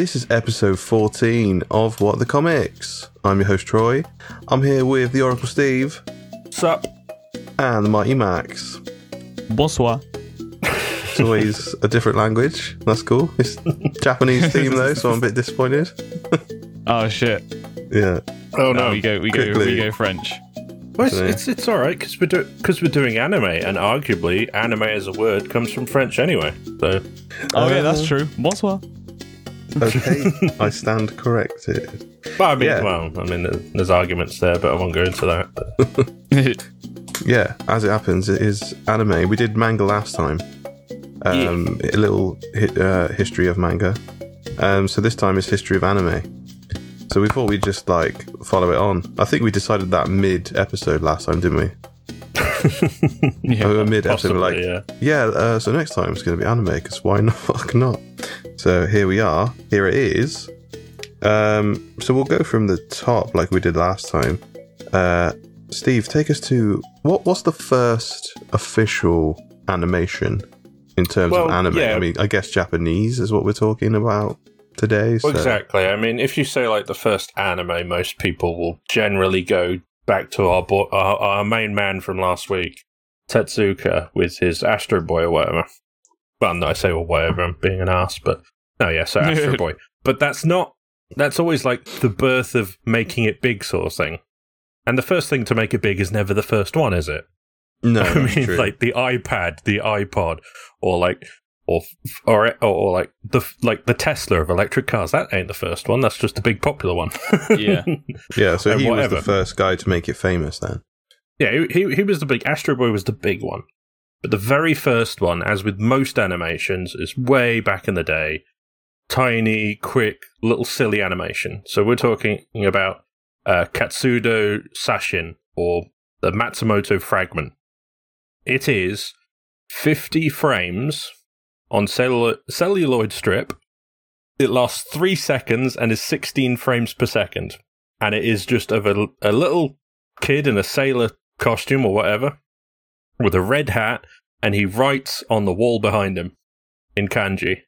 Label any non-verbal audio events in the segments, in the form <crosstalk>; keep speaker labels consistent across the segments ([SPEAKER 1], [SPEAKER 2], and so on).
[SPEAKER 1] This is episode 14 of What the Comics. I'm your host, Troy. I'm here with the Oracle Steve
[SPEAKER 2] Sup?
[SPEAKER 1] and the Mighty Max.
[SPEAKER 3] Bonsoir.
[SPEAKER 1] It's always a different language. That's cool. It's <laughs> Japanese theme, though, so I'm a bit disappointed. <laughs>
[SPEAKER 3] Oh shit.
[SPEAKER 1] Yeah.
[SPEAKER 2] Oh
[SPEAKER 3] No,
[SPEAKER 2] no.
[SPEAKER 3] we go we go we go French.
[SPEAKER 2] Well, it's, it's it's all right because we're do- cause we're doing anime, and arguably anime as a word comes from French anyway. So
[SPEAKER 3] Oh yeah, that's
[SPEAKER 1] Uh,
[SPEAKER 3] true. Bonsoir.
[SPEAKER 1] Okay. <laughs> I stand corrected.
[SPEAKER 2] well, I mean,
[SPEAKER 1] Yeah.
[SPEAKER 2] well, I mean, there- there's arguments there, but I won't go into that. <laughs> <laughs>
[SPEAKER 1] Yeah, as it happens, it is anime. We did manga last time. Um, A little hi- uh, history of manga. Um, so this time is history of anime. So we thought we'd just like follow it on. I think we decided that mid episode last time, didn't we? <laughs>
[SPEAKER 3] yeah.
[SPEAKER 1] Mid episode, like
[SPEAKER 2] yeah.
[SPEAKER 1] yeah. Uh, so next time it's going to be anime because why <laughs> not? Fuck not. So here we are. Here it is. Um, so we'll go from the top like we did last time. Uh, Steve, take us to what? What's the first official animation in terms of anime?
[SPEAKER 2] yeah.
[SPEAKER 1] I mean, I guess Japanese is what we're talking about today. So.
[SPEAKER 2] Well, exactly. I mean, if you say like the first anime, most people will generally go back to our bo- our, our main man from last week, Tetsuka, with his Astro Boy or whatever. Well, no, I say or whatever. I'm being an ass, but no, yeah, so Astro <laughs> Boy. But that's not. That's always like the birth of making it big, sort of thing. And the first thing to make it big is never the first one, is it?
[SPEAKER 1] No, <laughs>
[SPEAKER 2] I mean,
[SPEAKER 1] true.
[SPEAKER 2] like the iPad, the iPod, or like, or or or, or like the like the Tesla of electric cars. That ain't the first one. That's just a big popular one. <laughs>
[SPEAKER 3] Yeah.
[SPEAKER 1] yeah. So
[SPEAKER 2] and
[SPEAKER 1] he was the first guy to make it famous. Then.
[SPEAKER 2] yeah, he, he he was the big Astro Boy was the big one, but the very first one, as with most animations, is way back in the day. Tiny, quick, little silly animation. So we're talking about uh, Katsudo Shashin or the Matsumoto Fragment. It is 50 frames on cellu- celluloid strip. It lasts three seconds and is 16 frames per second. And it is just of a, a little kid in a sailor costume or whatever with a red hat, and he writes on the wall behind him in kanji.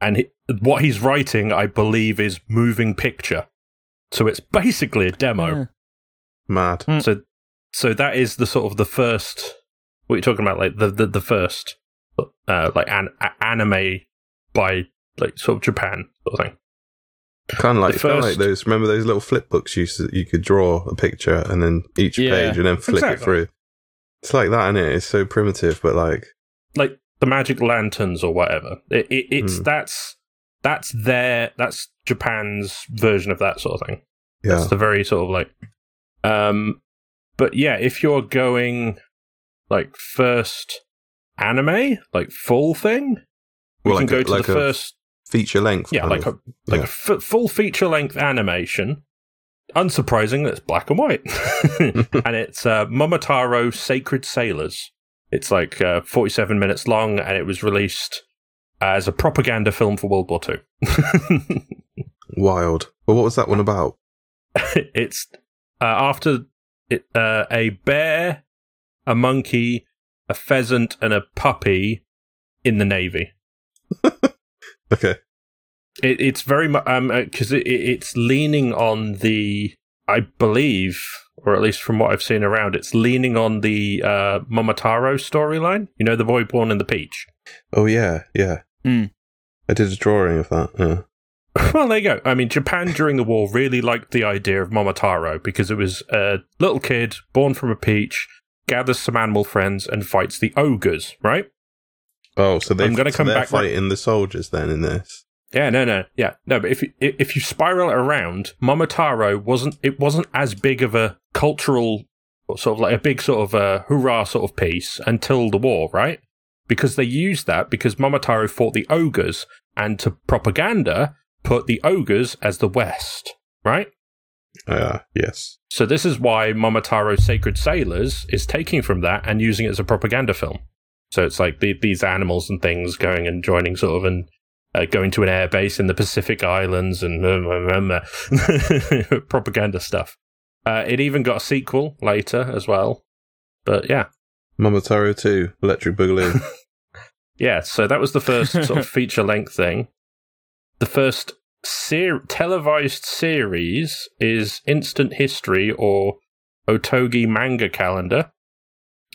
[SPEAKER 2] And he, what he's writing, I believe, is moving picture. So it's basically a demo.
[SPEAKER 3] Yeah.
[SPEAKER 1] Mad.
[SPEAKER 3] Mm.
[SPEAKER 2] So, so that is the sort of the first. What you're talking about, like the the, the first, uh, like an anime by like sort of Japan sort of thing.
[SPEAKER 1] Kind of like,
[SPEAKER 2] The
[SPEAKER 1] kinda like
[SPEAKER 2] first-
[SPEAKER 1] those. Remember those little flip books you used to, you could draw a picture and then each
[SPEAKER 3] Yeah.
[SPEAKER 1] page and then flick it through. It's like that, is it? It's so primitive, but like
[SPEAKER 2] like the magic lanterns or whatever. It, it, it's
[SPEAKER 1] Hmm.
[SPEAKER 2] that's that's their that's Japan's version of that sort of thing.
[SPEAKER 1] yeah,
[SPEAKER 2] That's the very sort of like, um, but yeah, if you're going like first anime, like full thing, we
[SPEAKER 1] Well,
[SPEAKER 2] can
[SPEAKER 1] like
[SPEAKER 2] go
[SPEAKER 1] a-
[SPEAKER 2] to
[SPEAKER 1] like
[SPEAKER 2] the first
[SPEAKER 1] feature length.
[SPEAKER 2] Yeah, like
[SPEAKER 1] of.
[SPEAKER 2] a like
[SPEAKER 1] Yeah.
[SPEAKER 2] a f- full feature length animation. Unsurprising, it's black and white, <laughs> <laughs> and it's uh, Momotaro Sacred Sailors. It's like uh, forty-seven minutes long, and it was released as a propaganda film for World War Two. <laughs>
[SPEAKER 1] wild. Well, what was that one about?
[SPEAKER 2] it's uh, after it, uh, a bear, a monkey, a pheasant, and a puppy in the navy. <laughs>
[SPEAKER 1] Okay,
[SPEAKER 2] It, it's very much um, because it, it, it's leaning on the, I believe, or at least from what I've seen around, it's leaning on the uh, Momotaro storyline. You know, the boy born in the peach.
[SPEAKER 1] oh yeah, yeah.
[SPEAKER 3] Mm.
[SPEAKER 1] I did a drawing of that. Yeah, <laughs>
[SPEAKER 2] well, there you go. I mean, Japan during the war really liked the idea of Momotaro because it was a little kid born from a peach, gathers some animal friends, and fights the ogres. Right?
[SPEAKER 1] Oh, so they
[SPEAKER 2] I'm gonna
[SPEAKER 1] so
[SPEAKER 2] come back-
[SPEAKER 1] fighting the soldiers then in this.
[SPEAKER 2] Yeah, no, no, yeah, no. But if you, if you spiral it around, Momotaro wasn't it wasn't as big of a cultural sort of like a big sort of a hurrah sort of piece until the war, right? Because they used that because Momotaro fought the ogres, and to propaganda put the ogres as the West, right?
[SPEAKER 1] Uh, yes.
[SPEAKER 2] So this is why Momotaro Sacred Sailors is taking from that and using it as a propaganda film. So it's like the, these animals and things going and joining sort of and uh, going to an air base in the Pacific Islands and um, um, um, propaganda stuff. Uh, it even got a sequel later as well. But yeah,
[SPEAKER 1] Momotaro 2, Electric Boogaloo. <laughs>
[SPEAKER 2] yeah. So that was the first sort of <laughs> feature length thing. the first ser- televised series is Instant History or Otogi Manga Calendar.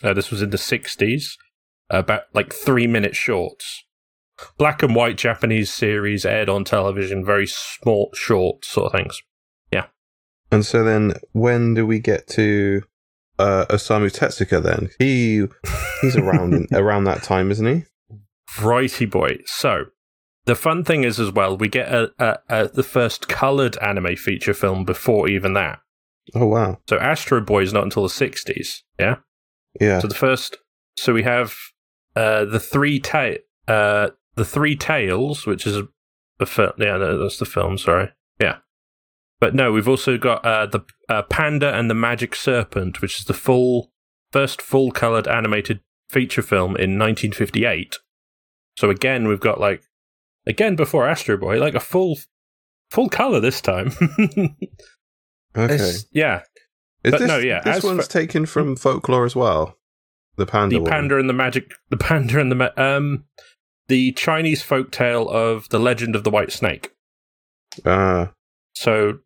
[SPEAKER 2] Uh, this was in the 60s, about like three minute shorts. Black and white Japanese series aired on television, very small, short sort of things. Yeah.
[SPEAKER 1] And so then, when do we get to uh, Osamu Tezuka? Then he he's around in, <laughs> around that time, isn't he?
[SPEAKER 2] Righty boy. So, the fun thing is as well, we get a, a, a, the first coloured anime feature film before even that.
[SPEAKER 1] Oh wow,
[SPEAKER 2] So, Astro Boy is not until the 60s, yeah?
[SPEAKER 1] yeah.
[SPEAKER 2] So the first, so we have uh, the three ta- uh, the three tales, which is a, a film. Yeah, no, that's the film. Sorry, yeah. But no, we've also got uh, the uh, Panda and the Magic Serpent, which is the full first full colored animated feature film in 1958. So again, we've got like again before Astro Boy, like a full full color this time. <laughs>
[SPEAKER 1] okay.
[SPEAKER 2] It's- yeah,
[SPEAKER 1] Is
[SPEAKER 2] but
[SPEAKER 1] this,
[SPEAKER 2] no, yeah,
[SPEAKER 1] This one's taken from folklore as well. The panda.
[SPEAKER 2] the
[SPEAKER 1] one.
[SPEAKER 2] panda and the magic the panda and the ma- um the chinese folk tale of the legend of the white snake
[SPEAKER 1] Ah,
[SPEAKER 2] so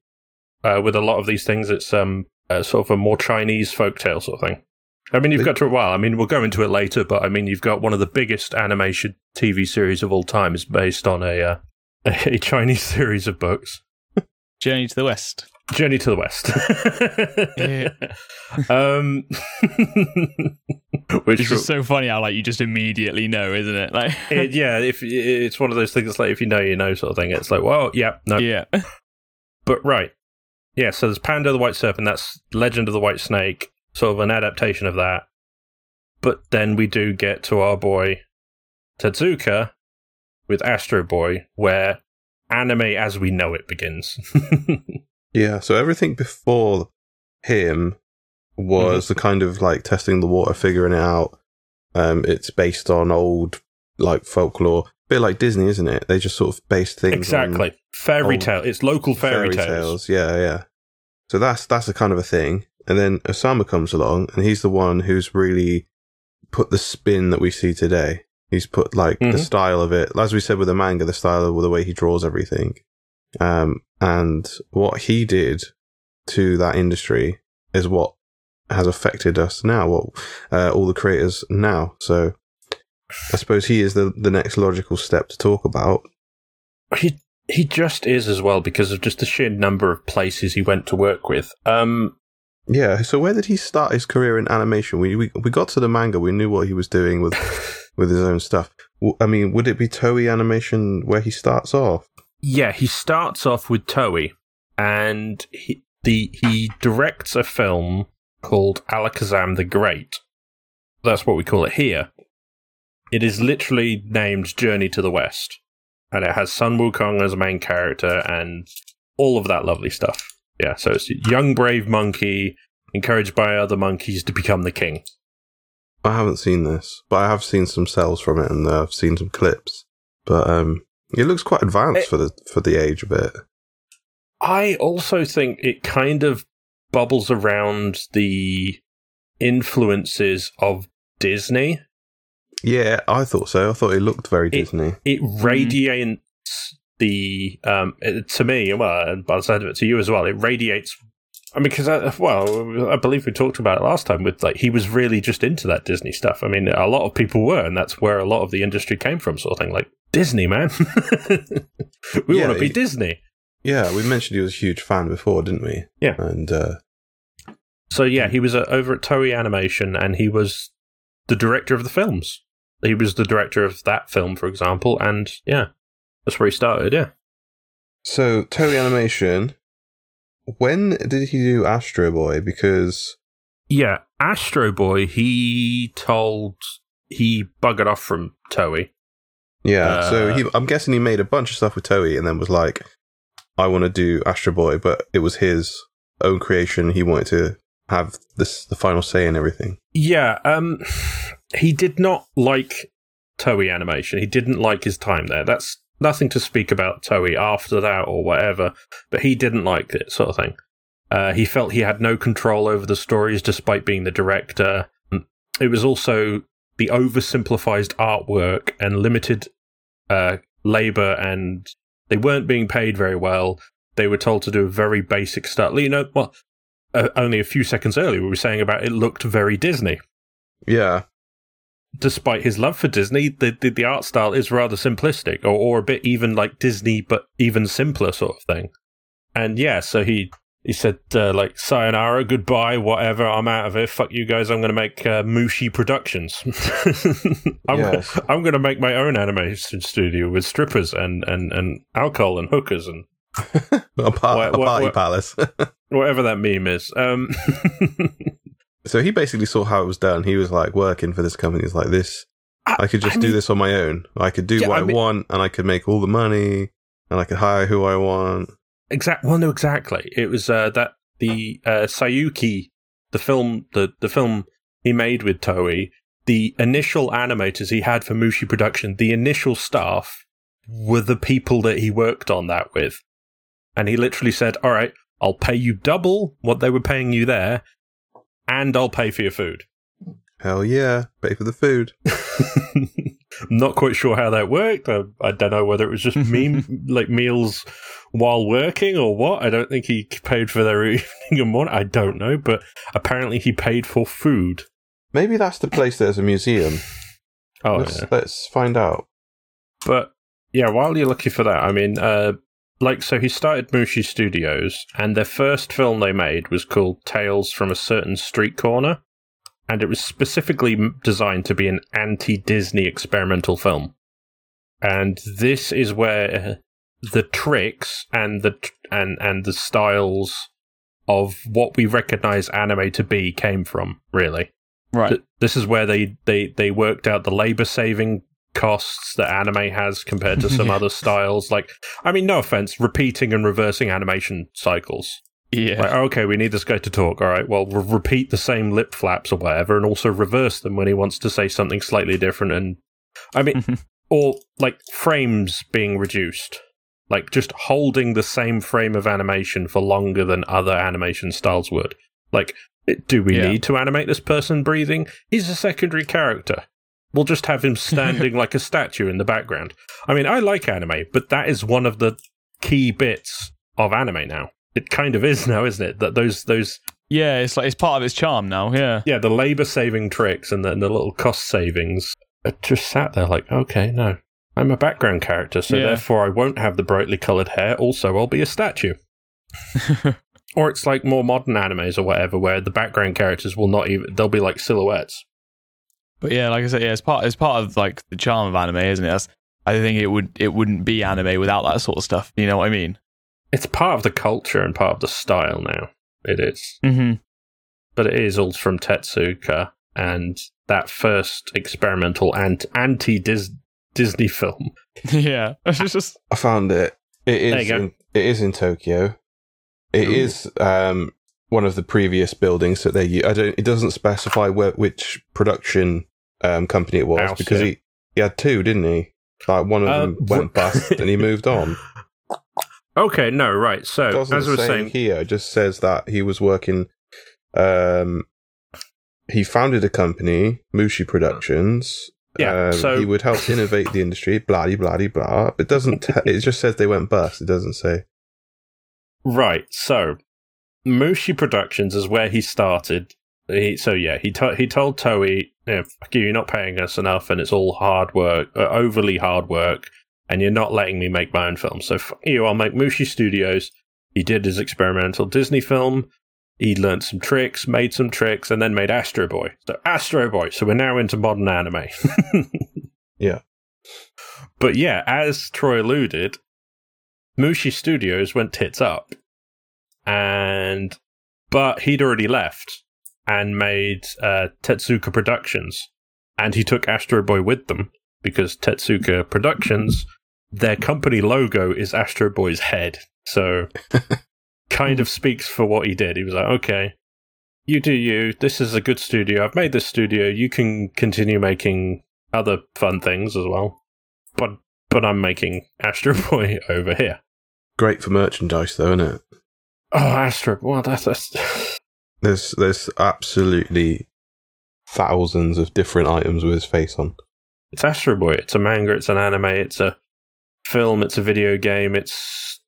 [SPEAKER 2] uh, with a lot of these things it's um uh, sort of a more chinese folk tale sort of thing i mean you've got to well i mean we'll go into it later but i mean you've got one of the biggest animation tv series of all time is based on a uh, <laughs> a chinese series of books
[SPEAKER 3] Journey to the West.
[SPEAKER 2] journey to the west <laughs> um <laughs> which
[SPEAKER 3] It's just so funny how like you just immediately know, isn't it? Like,
[SPEAKER 2] it, yeah, if it's one of those things like if you know, you know, sort of thing. It's like, well, yeah, no,
[SPEAKER 3] yeah,
[SPEAKER 2] but right, yeah. So there's Panda the White Serpent. That's Legend of the White Snake, sort of an adaptation of that. But then we do get to our boy Tezuka with Astro Boy, where anime as we know it begins. <laughs>
[SPEAKER 1] yeah. So everything before him was
[SPEAKER 2] Mm-hmm.
[SPEAKER 1] the kind of like testing the water, figuring it out. Um, it's based on old like folklore, bit like Disney, isn't it? They just sort of base things on
[SPEAKER 2] exactly, fairy tale. It's local fairy, tales.
[SPEAKER 1] Yeah, yeah. So that's that's a kind of a thing. And then Osamu comes along, and he's the one who's really put the spin that we see today. He's put like the
[SPEAKER 2] Mhm.
[SPEAKER 1] style of it, as we said with the manga, the style of the way he draws everything, um, and what he did to that industry is what has affected us now. What uh, all the creators now. So I suppose he is the the next logical step to talk about.
[SPEAKER 2] He he just is as well because of just the sheer number of places he went to work with. Um,
[SPEAKER 1] Yeah. So where did he start his career in animation? We we, we got to the manga. We knew what he was doing with <laughs> with his own stuff. I mean, would it be Toei Animation where he starts off?
[SPEAKER 2] yeah, he starts off with Toei, and he the he directs a film called Alakazam the Great. That's what we call it here. It is literally named Journey to the West, and it has Sun Wukong as a main character and all of that lovely stuff. Yeah, so it's young brave monkey encouraged by other monkeys to become the king.
[SPEAKER 1] I haven't seen this, but I have seen some cells from it, and uh, I've seen some clips. But um, it looks quite advanced
[SPEAKER 2] It-
[SPEAKER 1] for the for the age of it.
[SPEAKER 2] I also think it kind of bubbles around the influences of Disney.
[SPEAKER 1] Yeah, I thought so. I thought it looked very Disney.
[SPEAKER 2] It radiates the um it- to me, well, and by the side of it to you as well. It radiates. I mean, because I, well, I believe we talked about it last time. With like, he was really just into that Disney stuff. I mean, a lot of people were, and that's where a lot of the industry came from. Sort of thing, like Disney, man. <laughs> we
[SPEAKER 1] Yeah,
[SPEAKER 2] want to be
[SPEAKER 1] he-
[SPEAKER 2] Disney.
[SPEAKER 1] Yeah, we mentioned he was a huge fan before, didn't we?
[SPEAKER 2] Yeah.
[SPEAKER 1] And uh,
[SPEAKER 2] So yeah, he was uh, over at Toei Animation, and he was the director of the films. He was the director of that film, for example, and yeah, that's where he started. Yeah,
[SPEAKER 1] so Toei Animation. When did he do Astro Boy? Because
[SPEAKER 2] yeah. Astro Boy, he told he buggered off from Toei.
[SPEAKER 1] Yeah, so
[SPEAKER 2] Uh,
[SPEAKER 1] he, I'm guessing he made a bunch of stuff with Toei and then was like, I want to do Astro Boy, but it was his own creation. He wanted to have this the final say in everything.
[SPEAKER 2] Yeah, um, <sighs> he did not like Toei Animation. He didn't like his time there. That's nothing to speak about Toei after that or whatever, but he didn't like it, sort of thing. Uh, he felt he had no control over the stories despite being the director. It was also the oversimplified artwork and limited uh, labor and They weren't being paid very well. They were told to do a very basic stuff. You know, well, uh, only a few seconds earlier we were saying about it looked very Disney.
[SPEAKER 1] Yeah.
[SPEAKER 2] Despite his love for Disney, the the, the art style is rather simplistic, or, or a bit even like Disney, but even simpler sort of thing. And yeah, so he he said uh, like sayonara, goodbye, whatever. I'm out of here. Fuck you guys. I'm going to make uh, Mushi Productions. <laughs> I'm,
[SPEAKER 1] Yes.
[SPEAKER 2] I'm going to make my own animation studio with strippers and and and alcohol and hookers and <laughs>
[SPEAKER 1] A, par-
[SPEAKER 2] What-
[SPEAKER 1] a
[SPEAKER 2] what-
[SPEAKER 1] party
[SPEAKER 2] what-
[SPEAKER 1] palace. <laughs>
[SPEAKER 2] whatever that meme is. Um,
[SPEAKER 1] so he basically saw how it was done. He was like working for this company. He's like, this, I could just
[SPEAKER 2] I
[SPEAKER 1] do
[SPEAKER 2] mean-
[SPEAKER 1] this on my own. I could do
[SPEAKER 2] Yeah,
[SPEAKER 1] what
[SPEAKER 2] I
[SPEAKER 1] I,
[SPEAKER 2] mean-
[SPEAKER 1] want and I could make all the money and I could hire who I want.
[SPEAKER 2] exact. Well, no, exactly. It was uh, that the uh, Saiyuki, the film, the the film he made with Toei. The initial animators he had for Mushi Production, the initial staff were the people that he worked on that with. And he literally said, All right, I'll pay you double what they were paying you there, and I'll pay for your food.
[SPEAKER 1] Hell yeah. Pay for the food.
[SPEAKER 2] I'm <laughs> <laughs> not quite sure how that worked. I, I don't know whether it was just me, <laughs> like meals while working or what. I don't think he paid for their evening and morning. I don't know, but apparently he paid for food.
[SPEAKER 1] Maybe that's the place there's a museum.
[SPEAKER 2] Oh,
[SPEAKER 1] let's,
[SPEAKER 2] yeah.
[SPEAKER 1] let's find out.
[SPEAKER 2] But yeah, while you're looking for that, I mean, uh, like, so he started Mushi Studios, and their first film they made was called Tales from a Certain Street Corner, and it was specifically designed to be an anti Disney experimental film. And this is where uh, the tricks and the and and the styles of what we recognize anime to be came from, really.
[SPEAKER 3] Right.
[SPEAKER 2] Th- this is where they, they, they worked out the labor saving costs that anime has compared to some
[SPEAKER 3] Yeah. <laughs>
[SPEAKER 2] other styles. Like, I mean, no offense, repeating and reversing animation cycles.
[SPEAKER 3] Yeah.
[SPEAKER 2] Like, okay, we need this guy to talk. All right, well, re- repeat the same lip flaps or whatever, and also reverse them when he wants to say something slightly different. And I mean, <laughs> or like frames being reduced. Like just holding the same frame of animation for longer than other animation styles would. Like, do we
[SPEAKER 3] Yeah.
[SPEAKER 2] need to animate this person breathing? He's a secondary character. We'll just have him standing <laughs> like a statue in the background. I mean, I like anime, but that is one of the key bits of anime now. It kind of is <laughs> now, isn't it? That those those
[SPEAKER 3] yeah, it's like it's part of its charm now. Yeah.
[SPEAKER 2] yeah, the labor saving tricks and the, and the little cost savings are just sat there like, okay, no, I'm a background character, so
[SPEAKER 3] Yeah.
[SPEAKER 2] therefore I won't have the brightly colored hair. Also, I'll be a statue. <laughs> or it's like more modern animes or whatever, where the background characters will not even, they'll be like silhouettes.
[SPEAKER 3] But yeah, like I said, yeah, it's part it's part of like the charm of anime, isn't it? That's, I think it would it wouldn't be anime without that sort of stuff. You know what I mean?
[SPEAKER 2] It's part of the culture and part of the style now. It is.
[SPEAKER 3] Mm-hmm.
[SPEAKER 2] But it is all from Tetsuka and that first experimental and anti Disney film. <laughs>
[SPEAKER 3] yeah. <laughs> It's just
[SPEAKER 1] I found it. It
[SPEAKER 2] There
[SPEAKER 1] is.
[SPEAKER 2] you go.
[SPEAKER 1] In, it is in Tokyo. It
[SPEAKER 2] Ooh.
[SPEAKER 1] is um, one of the previous buildings that they. u- I don't. It doesn't specify where, which production um, company it was
[SPEAKER 2] House,
[SPEAKER 1] because
[SPEAKER 2] yeah.
[SPEAKER 1] he he had two, didn't he? Like one of them
[SPEAKER 2] Um,
[SPEAKER 1] went bust <laughs> and he moved on.
[SPEAKER 2] Okay, no, right. So,
[SPEAKER 1] doesn't
[SPEAKER 2] as I was
[SPEAKER 1] say
[SPEAKER 2] saying,
[SPEAKER 1] here. It just says that he was working. Um, he founded a company, Mushi Productions.
[SPEAKER 2] Yeah,
[SPEAKER 1] Um,
[SPEAKER 2] so-
[SPEAKER 1] he would help innovate the industry. <laughs> Blah blah blah. It doesn't. Te- it just says they went bust. It doesn't say.
[SPEAKER 2] Right. So, Mushi Productions is where he started. He, so yeah, he to- he told Toei, yeah, "Fuck you, you're not paying us enough, and it's all hard work, uh, overly hard work, and you're not letting me make my own film. So fuck you, I'll make Mushi Studios." He did his experimental Disney film. He learned some tricks, made some tricks, and then made Astro Boy. So Astro Boy. So we're now into modern anime. <laughs>
[SPEAKER 1] Yeah.
[SPEAKER 2] But yeah, as Troy alluded, Mushi Studios went tits up. And but he'd already left and made uh, Tetsuka Productions. And he took Astro Boy with them because Tetsuka Productions, their company logo is Astro Boy's head. So <laughs> kind of speaks for what he did. He was like, okay, you do you. This is a good studio. I've made this studio. You can continue making other fun things as well. But but I'm making Astro <laughs> Boy over here.
[SPEAKER 1] Great for merchandise, though, isn't it?
[SPEAKER 2] Oh, Astro. Well, that's, that's
[SPEAKER 1] There's there's absolutely thousands of different items with his face on.
[SPEAKER 2] it's Astro Boy. It's a manga. It's an anime. It's a film, it's a video game, it's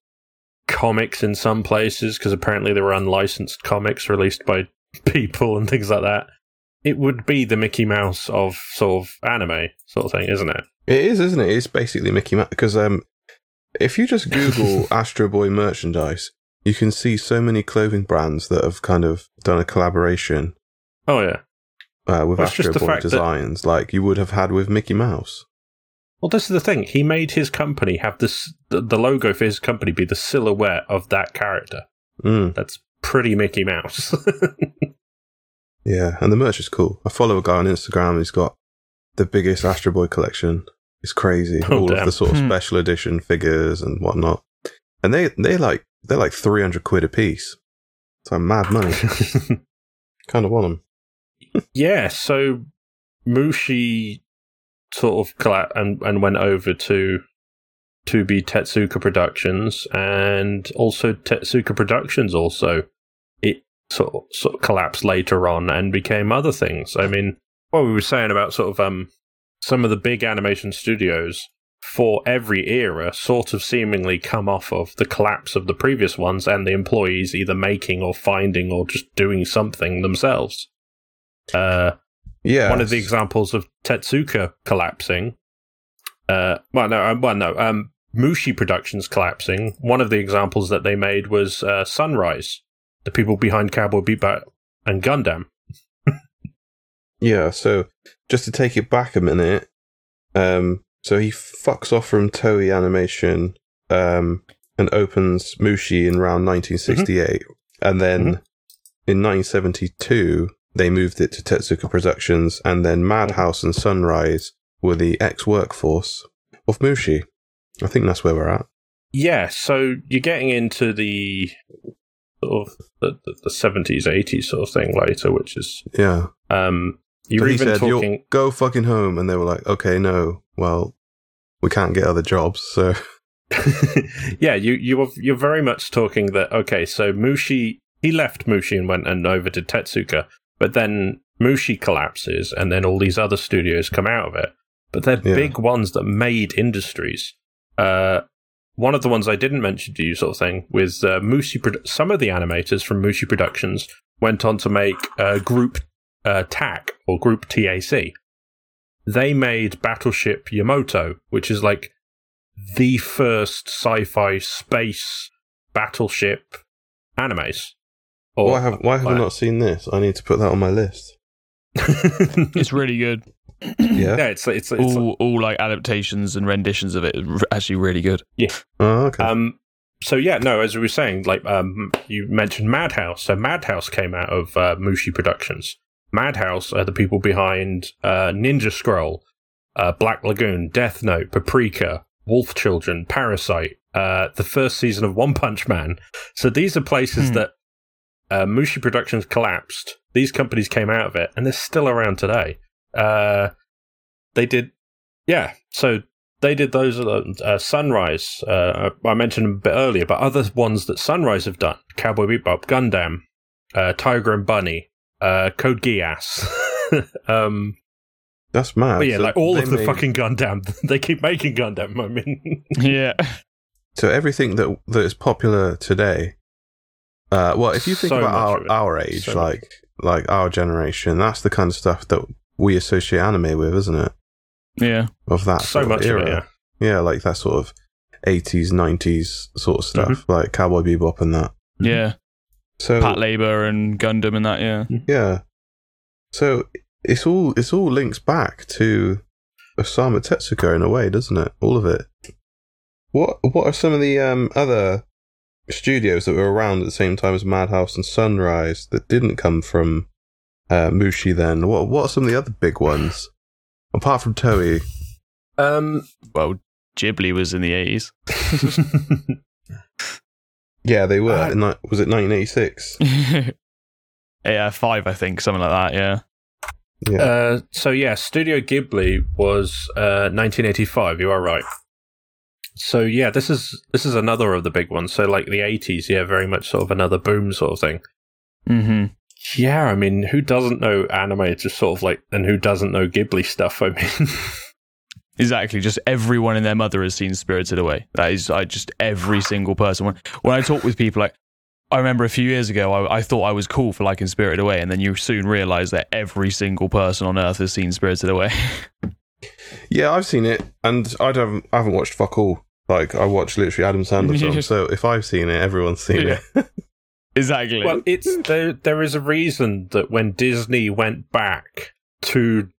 [SPEAKER 2] comics in some places because apparently there were unlicensed comics released by <laughs> people and things like that. It would be the Mickey Mouse of sort of anime sort of thing, isn't it?
[SPEAKER 1] It is, isn't it? It's basically Mickey Mouse because um, if you just Google <laughs> Astro Boy merchandise, you can see so many clothing brands that have kind of done a collaboration
[SPEAKER 2] Oh yeah.
[SPEAKER 1] uh, with
[SPEAKER 2] Well,
[SPEAKER 1] Astro Boy
[SPEAKER 2] fact that-
[SPEAKER 1] designs, like you would have had with Mickey Mouse.
[SPEAKER 2] Well, this is the thing. He made his company have this the, the logo for his company be the silhouette of that character.
[SPEAKER 1] Mm,
[SPEAKER 2] That's pretty Mickey Mouse. <laughs>
[SPEAKER 1] yeah, and the merch is cool. I follow a guy on Instagram who's got the biggest Astro Boy collection. It's crazy.
[SPEAKER 2] Oh,
[SPEAKER 1] All
[SPEAKER 2] damn.
[SPEAKER 1] of the sort of
[SPEAKER 3] Hmm.
[SPEAKER 1] special edition figures and whatnot. And they they like they're like three hundred quid a piece. It's like mad money. <laughs> kind of want them.
[SPEAKER 2] yeah. So Mushi sort of collapsed and and went over to to be Tetsuka Productions, and also Tetsuka Productions also it sort of, sort of collapsed later on and became other things. I mean, what we were saying about sort of um some of the big animation studios for every era sort of seemingly come off of the collapse of the previous ones and the employees either making or finding or just doing something themselves. Uh,
[SPEAKER 1] Yeah.
[SPEAKER 2] one of the examples of Tetsuka collapsing. Uh, well, no, uh, well, no. Um, Mushi Productions collapsing. One of the examples that they made was uh, Sunrise, the people behind Cowboy Bebop and Gundam.
[SPEAKER 1] Yeah, so just to take it back a minute, um, so he fucks off from Toei Animation um, and opens Mushi in around 1968. And then in 1972, they moved it to Tetsuka Productions, and then Madhouse and Sunrise were the ex workforce of Mushi. I think that's where we're at.
[SPEAKER 2] Yeah, so you're getting into the sort of the, the, the 70s, 80s sort of thing later, which is
[SPEAKER 1] Yeah.
[SPEAKER 2] um, you're
[SPEAKER 1] so
[SPEAKER 2] even
[SPEAKER 1] said,
[SPEAKER 2] talking.
[SPEAKER 1] go fucking home. And they were like, okay, no, well, we can't get other jobs. So, <laughs>
[SPEAKER 2] yeah, you you were you're very much talking that okay, so Mushi he left Mushi and went and over to Tetsuka, but then Mushi collapses and then all these other studios come out of it. But they're
[SPEAKER 1] Yeah.
[SPEAKER 2] big ones that made industries. Uh one of the ones I didn't mention to you, sort of thing, with uh, Mushi. Produ- some of the animators from Mushi Productions went on to make uh, Group uh, TAC or Group TAC. They made Battleship Yamato, which is like the first sci-fi space battleship animes. Or,
[SPEAKER 1] why have, why have I not seen this? I need to put that on my list. <laughs>
[SPEAKER 3] It's really good. <coughs>
[SPEAKER 1] Yeah.
[SPEAKER 2] yeah, it's it's, it's
[SPEAKER 3] all, all like adaptations and renditions of it actually really good. Yeah.
[SPEAKER 1] Oh, okay.
[SPEAKER 2] um. So yeah, no, as we were saying, like um, you mentioned Madhouse. So Madhouse came out of uh, Mushi Productions. Madhouse are the people behind uh, Ninja Scroll, uh, Black Lagoon, Death Note, Paprika, Wolf Children, Parasyte, uh, the first season of One Punch Man. So these are places
[SPEAKER 3] Hmm.
[SPEAKER 2] that uh, Mushi Productions collapsed. These companies came out of it, and they're still around today. Uh, they did, yeah. So they did those. Uh, uh, Sunrise. Uh, I mentioned them a bit earlier, but other ones that Sunrise have done: Cowboy Bebop, Gundam, uh, Tiger and Bunny, uh, Code Geass. <laughs> um,
[SPEAKER 1] That's mad.
[SPEAKER 2] but yeah,
[SPEAKER 1] So
[SPEAKER 2] like all of the
[SPEAKER 1] made-
[SPEAKER 2] fucking Gundam. <laughs> they keep making Gundam. I mean, <laughs>
[SPEAKER 3] Yeah.
[SPEAKER 1] So everything that that is popular today. Uh, well, if you think
[SPEAKER 2] So
[SPEAKER 1] about our our age,
[SPEAKER 2] So
[SPEAKER 1] like like our generation, that's the kind of stuff that we associate anime with, isn't it?
[SPEAKER 3] Yeah.
[SPEAKER 1] Of that
[SPEAKER 2] so
[SPEAKER 1] sort
[SPEAKER 2] much
[SPEAKER 1] era.
[SPEAKER 2] of it. Yeah.
[SPEAKER 1] Yeah, like that sort of eighties, nineties sort of stuff,
[SPEAKER 2] Mm-hmm.
[SPEAKER 1] like Cowboy Bebop and that.
[SPEAKER 3] Yeah.
[SPEAKER 1] So
[SPEAKER 3] Patlabor and Gundam and that, yeah.
[SPEAKER 1] yeah, so it's all it's all links back to Osamu Tetsuko in a way, doesn't it? All of it. What What are some of the um, other studios that were around at the same time as Madhouse and Sunrise that didn't come from uh, Mushi? Then what What are some of the other big ones apart from Toei?
[SPEAKER 2] Um,
[SPEAKER 3] Well, Ghibli was in the 80s. <laughs> <laughs>
[SPEAKER 1] Yeah, they were.
[SPEAKER 2] Uh,
[SPEAKER 1] in, ni- was it 1986? <laughs>
[SPEAKER 3] yeah, five, I think, something like that, yeah.
[SPEAKER 1] Yeah.
[SPEAKER 2] Uh, so yeah, Studio Ghibli was uh, 1985. You are right. So yeah, this is this is another of the big ones. So like the 80s, yeah, very much sort of another boom sort of thing.
[SPEAKER 3] hmm
[SPEAKER 2] Yeah, I mean, who doesn't know anime? Just sort of like, and who doesn't know Ghibli stuff? I mean, <laughs>
[SPEAKER 3] Exactly. Just everyone and their mother has seen Spirited Away. That is I just every single person. When when I talk with people, like I remember a few years ago, I, I thought I was cool for liking Spirited Away, and then you soon realise that every single person on Earth has seen Spirited Away. <laughs>
[SPEAKER 1] Yeah, I've seen it, and I don't. I haven't watched fuck all. Like I watched literally Adam Sandler films. <laughs> So if I've seen it, everyone's seen
[SPEAKER 3] Yeah.
[SPEAKER 1] it. <laughs>
[SPEAKER 3] exactly.
[SPEAKER 2] Well, it's there. There is a reason that when Disney went back to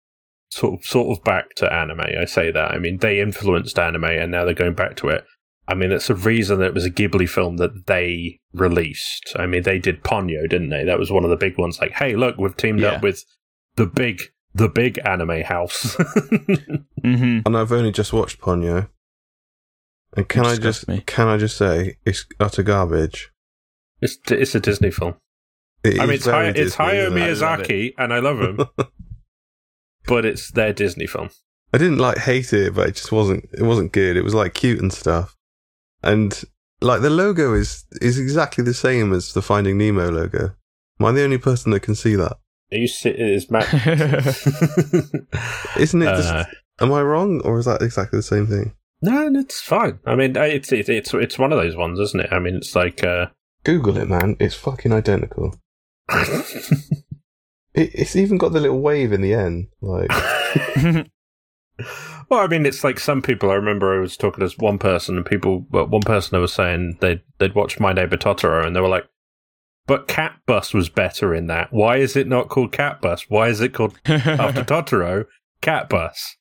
[SPEAKER 2] sort of sort of back to anime, I say that. I mean, they influenced anime, and now they're going back to it. I mean, it's a reason that it was a Ghibli film that they released. I mean, they did Ponyo, didn't they? That was one of the big ones. Like, hey, look, we've teamed
[SPEAKER 3] Yeah.
[SPEAKER 2] up with the big, the big anime house. <laughs>
[SPEAKER 3] hmm
[SPEAKER 1] and I've only just watched Ponyo. And can I just
[SPEAKER 3] me.
[SPEAKER 1] can I just say it's utter garbage.
[SPEAKER 2] it's it's a Disney film.
[SPEAKER 1] It
[SPEAKER 2] I mean, it's,
[SPEAKER 1] very
[SPEAKER 2] Hay- it's Hayao
[SPEAKER 1] isn't it?
[SPEAKER 2] Miyazaki, and I love him, <laughs> but it's their Disney film.
[SPEAKER 1] I didn't like hate it, but it just wasn't. It wasn't good. It was like cute and stuff, and like the logo is is exactly the same as the Finding Nemo logo. Am I the only person that can see that?
[SPEAKER 2] Are you sit is Matt? <laughs>
[SPEAKER 1] Isn't it? Just,
[SPEAKER 2] Uh,
[SPEAKER 1] am I wrong, or is that exactly the same thing?
[SPEAKER 2] no, it's fine. I mean, it's it's it's it's one of those ones, isn't it? I mean, it's like uh,
[SPEAKER 1] Google it, man. It's fucking identical. <laughs> It, it's even got the little wave in the end. Like, <laughs> <laughs>
[SPEAKER 2] well, I mean, it's like some people. I remember I was talking to one person, and people, well, one person was saying they'd they'd watched My Neighbor Totoro, and they were like, "But Cat Bus was better in that. Why is it not called Cat Bus? Why is it called after <laughs> Totoro Cat Bus?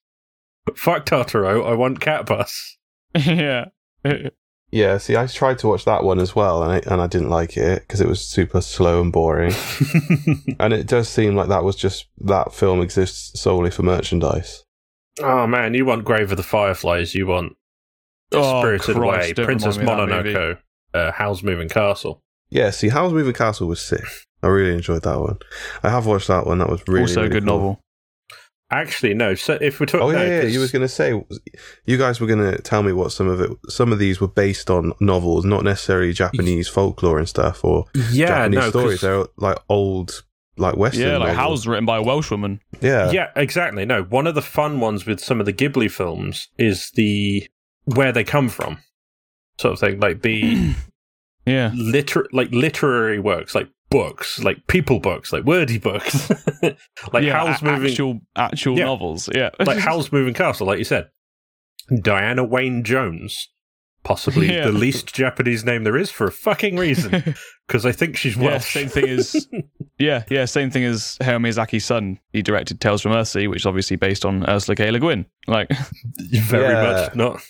[SPEAKER 2] Fuck Totoro, I want Cat Bus."
[SPEAKER 3] yeah.
[SPEAKER 1] Yeah. See, I tried to watch that one as well, and I, and I didn't like it because it was super slow and boring. <laughs> and it does seem like that was just that film exists solely for merchandise.
[SPEAKER 2] oh man, you want Grave of the Fireflies? You want
[SPEAKER 3] Oh,
[SPEAKER 2] Spirited
[SPEAKER 3] Christ,
[SPEAKER 2] Away, Princess
[SPEAKER 3] remind me of that
[SPEAKER 2] Mononoke, uh, Howl's Moving Castle.
[SPEAKER 1] Yeah. See, Howl's Moving Castle was sick. I really enjoyed that one. I have watched that one. That was really
[SPEAKER 3] also a
[SPEAKER 1] really
[SPEAKER 3] good
[SPEAKER 1] cool.
[SPEAKER 3] novel.
[SPEAKER 2] Actually, no. So if we're talking,
[SPEAKER 1] Oh yeah,
[SPEAKER 2] no,
[SPEAKER 1] yeah.
[SPEAKER 2] 'cause-
[SPEAKER 1] You was going to say, you guys were going to tell me what some of it. Some of these were based on novels, not necessarily Japanese folklore and stuff or
[SPEAKER 2] yeah,
[SPEAKER 1] Japanese
[SPEAKER 2] no, 'cause-
[SPEAKER 1] stories. They're like old, like Western.
[SPEAKER 3] Yeah, like
[SPEAKER 1] novels.
[SPEAKER 3] Howl's written by a Welsh woman.
[SPEAKER 1] Yeah,
[SPEAKER 2] yeah, exactly. No, one of the fun ones with some of the Ghibli films is the where they come from, sort of thing. Like the <clears throat>
[SPEAKER 3] Yeah.
[SPEAKER 2] liter like literary works, like books, like people books, like wordy books, <laughs> like
[SPEAKER 3] yeah,
[SPEAKER 2] Howl's
[SPEAKER 3] a-
[SPEAKER 2] Moving,
[SPEAKER 3] actual actual
[SPEAKER 2] Yeah.
[SPEAKER 3] novels. Yeah. <laughs>
[SPEAKER 2] like Howl's Moving Castle, like you said. Diana Wayne Jones, possibly <laughs>
[SPEAKER 3] Yeah.
[SPEAKER 2] the least Japanese name there is for a fucking reason, because I think she's
[SPEAKER 3] yeah,
[SPEAKER 2] Welsh.
[SPEAKER 3] same thing as yeah, yeah, same thing as Hayao Miyazaki's son. He directed Tales from Earthsea, which is obviously based on Ursula K. Le Guin. Like,
[SPEAKER 2] Very
[SPEAKER 1] Yeah.
[SPEAKER 2] much not.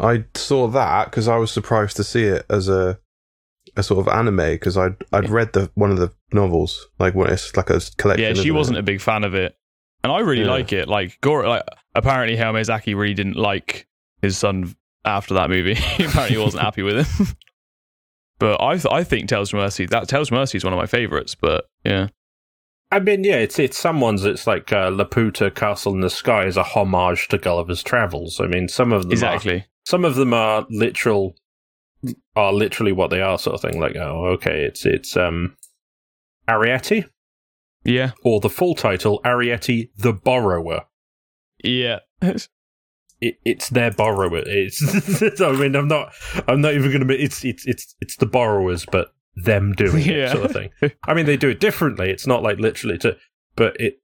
[SPEAKER 1] I saw that because I was surprised to see it as a a sort of anime because I'd I'd read the one of the novels like when it's like a collection.
[SPEAKER 3] yeah, she wasn't
[SPEAKER 1] it?
[SPEAKER 3] a big fan of it, and I really
[SPEAKER 1] Yeah.
[SPEAKER 3] like it. Like, Goro, like apparently Hayao Miyazaki really didn't like his son after that movie. <laughs> apparently, he wasn't <laughs> happy with him. <laughs> but I, th- I think Tales from Earthsea. That Tales from Earthsea is one of my favorites. But yeah,
[SPEAKER 2] I mean, yeah, it's it's someone's. It's like uh, Laputa Castle in the Sky is a homage to Gulliver's Travels. I mean, some of them are,
[SPEAKER 3] exactly.
[SPEAKER 2] some of them are literal, are literally what they are, sort of thing. Like, oh, okay, it's it's um, Arrietty,
[SPEAKER 3] Yeah,
[SPEAKER 2] or the full title, Arrietty the Borrower.
[SPEAKER 3] yeah.
[SPEAKER 2] It, it's their borrower. It's. <laughs> I mean, I'm not. I'm not even going to. be It's it's it's it's the borrowers, but them doing it, sort of thing. I mean, they do it differently. It's not like literally to, but it.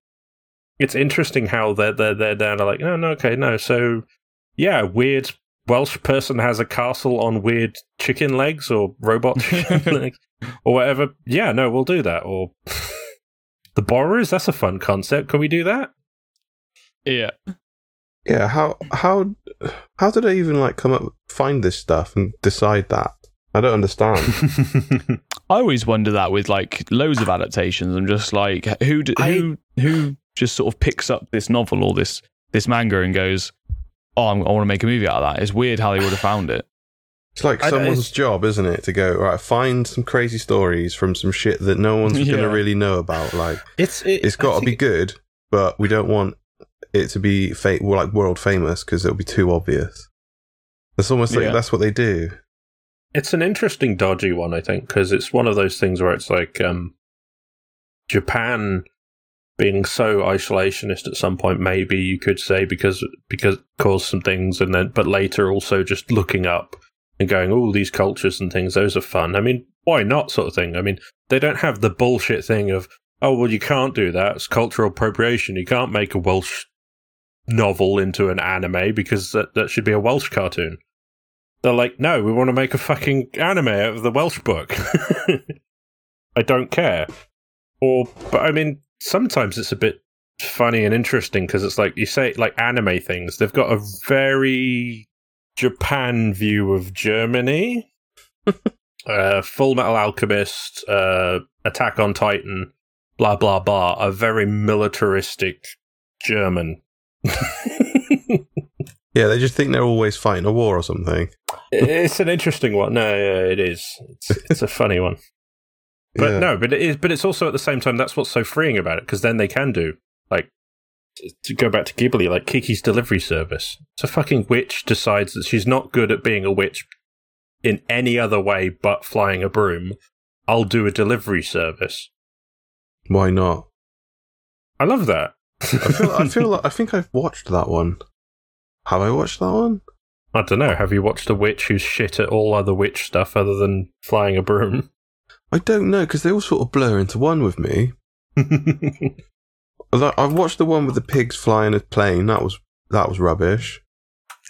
[SPEAKER 2] It's interesting how they're they're they're down like, no, no, okay, no. So, yeah, weird Welsh person has a castle on weird chicken legs or robot <laughs> legs or whatever. Yeah, no, we'll do that. Or <sighs> the borrowers. That's a fun concept. Can we do that?
[SPEAKER 3] yeah.
[SPEAKER 1] Yeah, how how how did I even like come up find this stuff and decide that? I don't understand. <laughs>
[SPEAKER 3] I always wonder that with like loads of adaptations. I'm just like, who d-
[SPEAKER 2] I-
[SPEAKER 3] who who just sort of picks up this novel or this this manga and goes, "Oh, I'm, I want to make a movie out of that." It's weird how they would have found it.
[SPEAKER 1] It's like
[SPEAKER 2] I
[SPEAKER 1] someone's
[SPEAKER 2] it's-
[SPEAKER 1] job, isn't it, to go right find some crazy stories from some shit that no one's
[SPEAKER 3] Yeah.
[SPEAKER 1] gonna really know about. Like
[SPEAKER 2] it's it,
[SPEAKER 1] it's got to be good, but we don't want it to be fa- like world famous because it'll be too obvious. It's almost like
[SPEAKER 3] Yeah.
[SPEAKER 1] that's what they do.
[SPEAKER 2] It's an interesting dodgy one, I think, because it's one of those things where it's like um, Japan being so isolationist at some point. Maybe you could say because because caused some things, and then but later also just looking up and going, all these cultures and things, those are fun." I mean, why not? Sort of thing. I mean, they don't have the bullshit thing of, "Oh, well, you can't do that. It's cultural appropriation. You can't make a Welsh novel into an anime because that that should be a Welsh cartoon." They're like, "No, we want to make a fucking anime out of the Welsh book." <laughs> I don't care. Or, but I mean, sometimes it's a bit funny and interesting because it's like you say, like anime things. They've got a very Japan view of Germany. <laughs> uh, Full Metal Alchemist, uh, Attack on Titan, blah blah blah, are very militaristic German. <laughs>
[SPEAKER 1] Yeah, they just think they're always fighting a war or something.
[SPEAKER 2] it's an interesting one. No, yeah, it is. It's, it's a funny one. But
[SPEAKER 1] Yeah.
[SPEAKER 2] no, but it is. But it's also at the same time that's what's so freeing about it because then they can do like to go back to Ghibli, like Kiki's delivery service. It's a fucking witch decides that she's not good at being a witch in any other way but flying a broom. I'll do a delivery service.
[SPEAKER 1] Why not?
[SPEAKER 2] I love that.
[SPEAKER 1] I feel. I feel. <laughs> Like, I think I've watched that one. Have I watched that one?
[SPEAKER 2] I don't know. Have you watched a witch who's shit at all other witch stuff other than flying a broom?
[SPEAKER 1] I don't know because they all sort of blur into one with me. <laughs> Like, I watched the one with the pigs flying a plane. That was that was rubbish.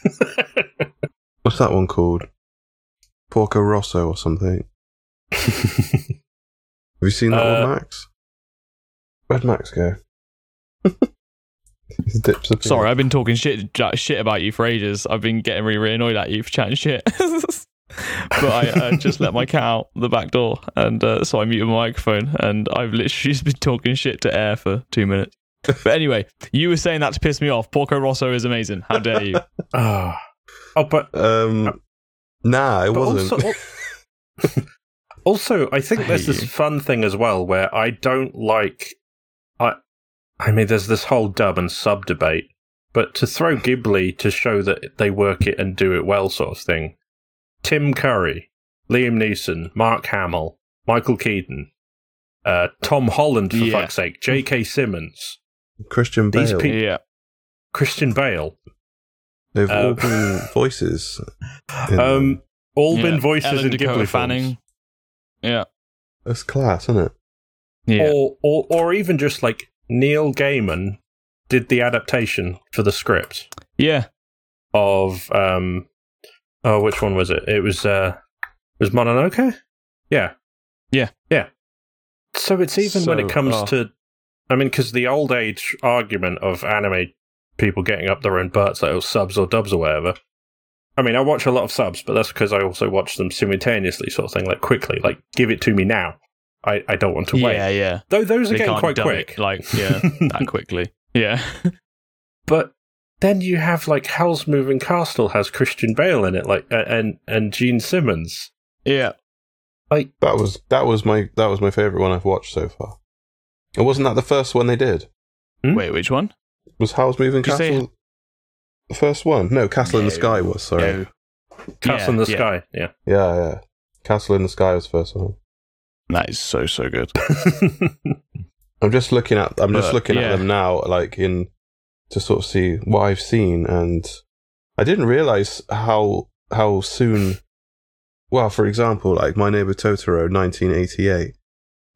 [SPEAKER 1] <laughs> What's that one called? Porco Rosso or something. <laughs> Have you seen that
[SPEAKER 2] Uh,
[SPEAKER 1] one, Max? Where'd Max go?
[SPEAKER 3] Sorry, I've been talking shit shit about you for ages. I've been getting really, really annoyed at you for chatting shit. But I uh, just let my cat out the back door, and uh, so I muted my microphone, and I've literally <laughs> just been talking shit to air for two minutes. But anyway, you were saying that to piss me off. Porco Rosso is amazing. How dare you? <laughs>
[SPEAKER 2] Ah. Oh, but
[SPEAKER 1] Um, nah, it wasn't.
[SPEAKER 2] Also, <laughs> also, I think
[SPEAKER 3] I
[SPEAKER 2] there's this
[SPEAKER 3] you.
[SPEAKER 2] fun thing as well where I don't like. I, I mean, there's this whole dub and sub debate, but to throw Ghibli to show that they work it and do it well, sort of thing. Tim Curry, Liam Neeson, Mark Hamill, Michael Keaton, uh, Tom Holland, for
[SPEAKER 3] Yeah.
[SPEAKER 2] fuck's sake, J.K. Simmons,
[SPEAKER 1] Christian
[SPEAKER 2] These
[SPEAKER 1] Bale.
[SPEAKER 3] yeah,
[SPEAKER 2] Christian Bale.
[SPEAKER 1] They've
[SPEAKER 2] Uh,
[SPEAKER 1] all been <laughs> voices.
[SPEAKER 2] Um, all
[SPEAKER 3] yeah.
[SPEAKER 2] been voices
[SPEAKER 3] Ellen
[SPEAKER 2] in
[SPEAKER 3] Dakota
[SPEAKER 2] Ghibli films.
[SPEAKER 3] Yeah,
[SPEAKER 1] That's class, isn't it?
[SPEAKER 3] yeah.
[SPEAKER 2] or, or or even just like Neil Gaiman did the adaptation for the script
[SPEAKER 3] yeah.
[SPEAKER 2] of um oh which one was it? It was uh was Mononoke? Yeah.
[SPEAKER 3] Yeah.
[SPEAKER 2] Yeah. So it's even when it comes
[SPEAKER 3] oh.
[SPEAKER 2] to I mean cuz the old age argument of anime people getting up their own butts like oh, subs or dubs or whatever. I mean, I watch a lot of subs, but that's because I also watch them simultaneously, sort of thing, like quickly, like give it to me now. I, I don't want to wait.
[SPEAKER 3] Yeah, yeah.
[SPEAKER 2] Though those are
[SPEAKER 3] They
[SPEAKER 2] getting quite quick.
[SPEAKER 3] it, like, <laughs> yeah, that quickly. Yeah.
[SPEAKER 2] But then you have like Howl's Moving Castle has Christian Bale in it, like and and Jean Simmons.
[SPEAKER 3] yeah.
[SPEAKER 2] Like
[SPEAKER 1] That was that was my that was my favorite one I've watched so far. And wasn't that the first one they did?
[SPEAKER 2] Hmm?
[SPEAKER 3] Wait, which one?
[SPEAKER 1] Was Howl's Moving
[SPEAKER 3] Did you say-
[SPEAKER 1] Castle the first one? No, Castle in the Sky was. Sorry.
[SPEAKER 3] No.
[SPEAKER 2] Castle
[SPEAKER 3] Yeah,
[SPEAKER 2] in the
[SPEAKER 3] yeah.
[SPEAKER 2] Sky, yeah.
[SPEAKER 1] Yeah, yeah. Castle in the Sky was the first one.
[SPEAKER 3] That is so so good. <laughs>
[SPEAKER 1] I'm just looking at I'm just looking
[SPEAKER 3] yeah.
[SPEAKER 1] at them now, like in to sort of see what I've seen, and I didn't realize how how soon. Well, for example, like My Neighbor Totoro, 1988,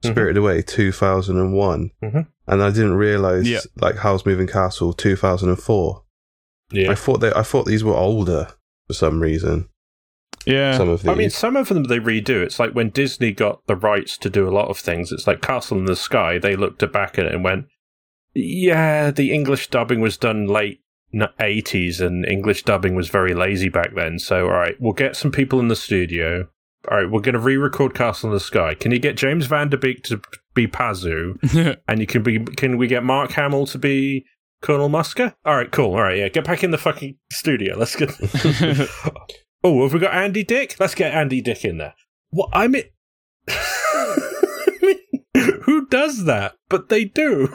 [SPEAKER 2] Mhm.
[SPEAKER 1] Spirited Away, 2001,
[SPEAKER 2] Mhm.
[SPEAKER 1] and I didn't realize
[SPEAKER 3] Yeah.
[SPEAKER 1] like Howl's Moving Castle, 2004.
[SPEAKER 2] yeah.
[SPEAKER 1] I thought they I thought these were older for some reason.
[SPEAKER 3] Yeah.
[SPEAKER 1] Some of these.
[SPEAKER 2] I mean, some of them they redo. It's like when Disney got the rights to do a lot of things. It's like Castle in the Sky. They looked back at it and went, "Yeah, the English dubbing was done late eighties, and English dubbing was very lazy back then. So, all right, we'll get some people in the studio. All right, we're going to re-record Castle in the Sky. Can you get James Van Der Beek to be Pazu, <laughs> and you can be? Can we get Mark Hamill to be?" Colonel Muska? All right, cool. All right, yeah, get back in the fucking studio. Let's get. <laughs> Oh, have we got Andy Dick? Let's get Andy Dick in there. What I mean, <laughs> I mean, who does that? But they do.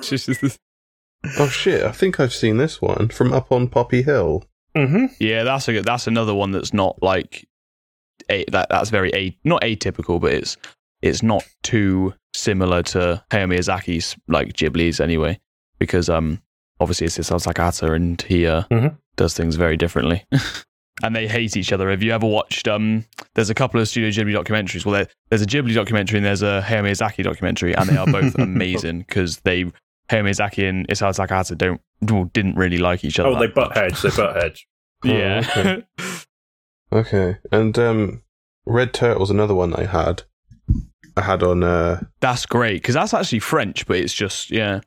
[SPEAKER 1] Oh shit! I think I've seen this one from up on Poppy Hill.
[SPEAKER 2] Mm-hmm.
[SPEAKER 3] yeah, that's a that's another one that's not like a, that that's very a not atypical, but it's it's not too similar to Hayao Miyazaki's like Ghibli's anyway. because um obviously it's Isao Takahata and he uh,
[SPEAKER 2] Mhm.
[SPEAKER 3] does things very differently. <laughs> and they hate each other. Have you ever watched? Um, there's a couple of Studio Ghibli documentaries. Well, there, there's a Ghibli documentary and there's a Hayao Miyazaki documentary, and they are both <laughs> amazing because they Hayao Miyazaki and Isao Takahata don't well, didn't really like each other.
[SPEAKER 2] Oh, they butt heads. They butt heads. <laughs>
[SPEAKER 3] Yeah.
[SPEAKER 1] Oh, okay. Okay, and um, Red Turtle's another one I had. I had on. Uh,
[SPEAKER 3] that's great because that's actually French, but it's just yeah.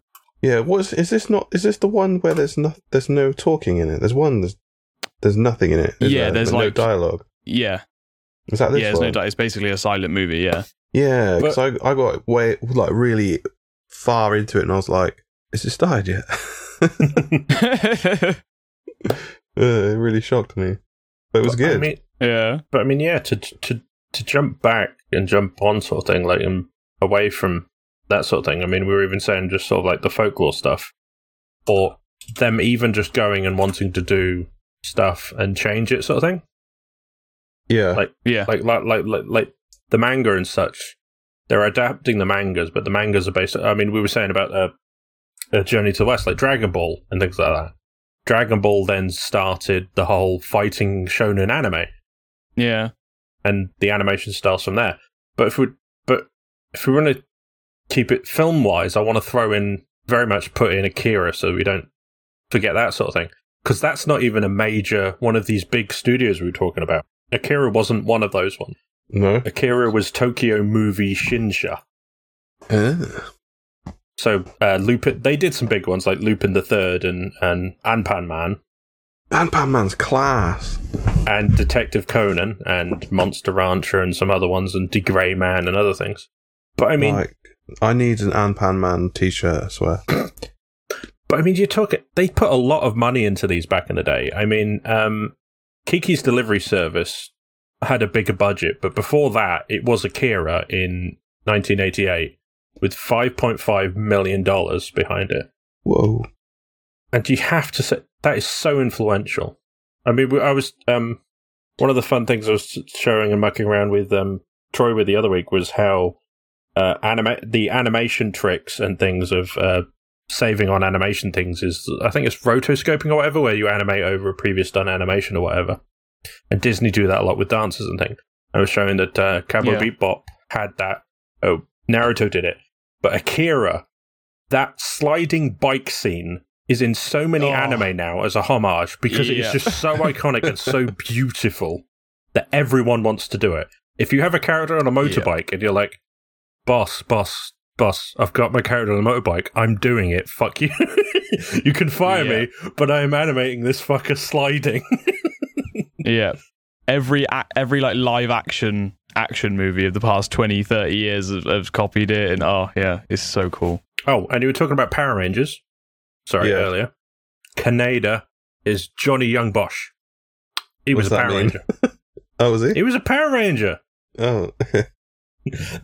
[SPEAKER 1] yeah, what is, is this? Not is this the one where there's no there's no talking in it? There's one there's there's nothing in it.
[SPEAKER 3] Yeah,
[SPEAKER 1] there?
[SPEAKER 3] there's
[SPEAKER 1] no
[SPEAKER 3] like-
[SPEAKER 1] dialogue.
[SPEAKER 3] Yeah,
[SPEAKER 1] Is that this
[SPEAKER 3] yeah. There's
[SPEAKER 1] one?
[SPEAKER 3] no doubt. It's basically a silent movie. Yeah,
[SPEAKER 1] Yeah, because I I got way like really far into it, and I was like, "Is it started yet?" <laughs> uh, it really shocked me, but it was
[SPEAKER 2] I
[SPEAKER 1] good.
[SPEAKER 2] mean,
[SPEAKER 3] yeah,
[SPEAKER 2] but I mean, yeah, to to to jump back and jump on sort of thing, like and away from that sort of thing. I mean, we were even saying just sort of like the folklore stuff, or them even just going and wanting to do stuff and change it, sort of thing.
[SPEAKER 1] yeah,
[SPEAKER 2] like-
[SPEAKER 3] yeah,
[SPEAKER 2] Like like like like, like the manga and such. They're adapting the mangas, but the mangas are based. I mean, we were saying about uh, uh, Journey to the West, like Dragon Ball and things like that. Dragon Ball then started the whole fighting shonen anime.
[SPEAKER 3] yeah.
[SPEAKER 2] and the animation styles from there. But if we but if we want to keep it film wise, I want to throw in very much put in Akira so we don't forget that sort of thing because that's not even a major one of these big studios we were talking about. Akira wasn't one of those ones.
[SPEAKER 1] No.
[SPEAKER 2] Akira was Tokyo Movie Shinsha.
[SPEAKER 1] Uh,
[SPEAKER 2] So uh, Lupin, they did some big ones like Lupin the Third and and Anpan Man
[SPEAKER 1] Anpan Man's class.
[SPEAKER 2] and Detective Conan and Monster Rancher and some other ones and D.Gray-man and other things. But I mean,
[SPEAKER 1] like, I need an Anpan Man T-shirt. I swear. <clears throat>
[SPEAKER 2] But I mean, you talk. It they put a lot of money into these back in the day. I mean, um, Kiki's Delivery Service had a bigger budget, but before that, it was Akira in 1988 with 5.5 million dollars behind it.
[SPEAKER 1] Whoa.
[SPEAKER 2] And you have to say that is so influential. I mean, I was um, one of the fun things I was showing and mucking around with um, Troy with the other week was how uh, anima- the animation tricks and things of uh, saving on animation things is I think it's rotoscoping or whatever, where you animate over a previous done animation or whatever. And Disney do that a lot with dancers and things. I was showing that uh, Cowboy
[SPEAKER 3] Yeah.
[SPEAKER 2] Bebop had that. Oh, Naruto did it, but Akira, that sliding bike scene is in so many
[SPEAKER 3] Oh.
[SPEAKER 2] anime now as a homage because it is just so <laughs> iconic and so beautiful that everyone wants to do it. If you have a character on a motorbike and you're like, boss, boss, boss, I've got my character on a motorbike, I'm doing it, fuck you. <laughs> you can fire me, but I am animating this fucker sliding. <laughs>
[SPEAKER 3] Yeah. Every every like live action action movie of the past 20, 30 years have, have copied it and oh yeah, it's so cool.
[SPEAKER 2] oh, and you were talking about Power Rangers. Sorry,
[SPEAKER 1] Yeah.
[SPEAKER 2] earlier. Kaneda is Johnny Yong Bosch. He was a Power
[SPEAKER 1] mean?
[SPEAKER 2] Ranger. <laughs>
[SPEAKER 1] Oh, was he?
[SPEAKER 2] He was a Power Ranger.
[SPEAKER 1] Oh, <laughs>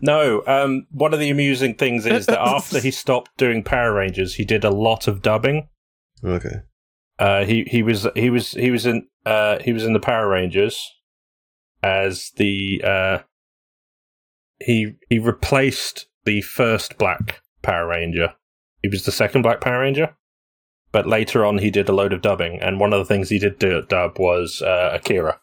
[SPEAKER 2] No, um, one of the amusing things is that <laughs> after he stopped doing Power Rangers, he did a lot of dubbing.
[SPEAKER 1] okay.
[SPEAKER 2] Uh, he he was he was he was in uh, he was in the Power Rangers as the uh, he he replaced the first Black Power Ranger. He was the second Black Power Ranger, but later on he did a load of dubbing, and one of the things he did do dub was uh, Akira.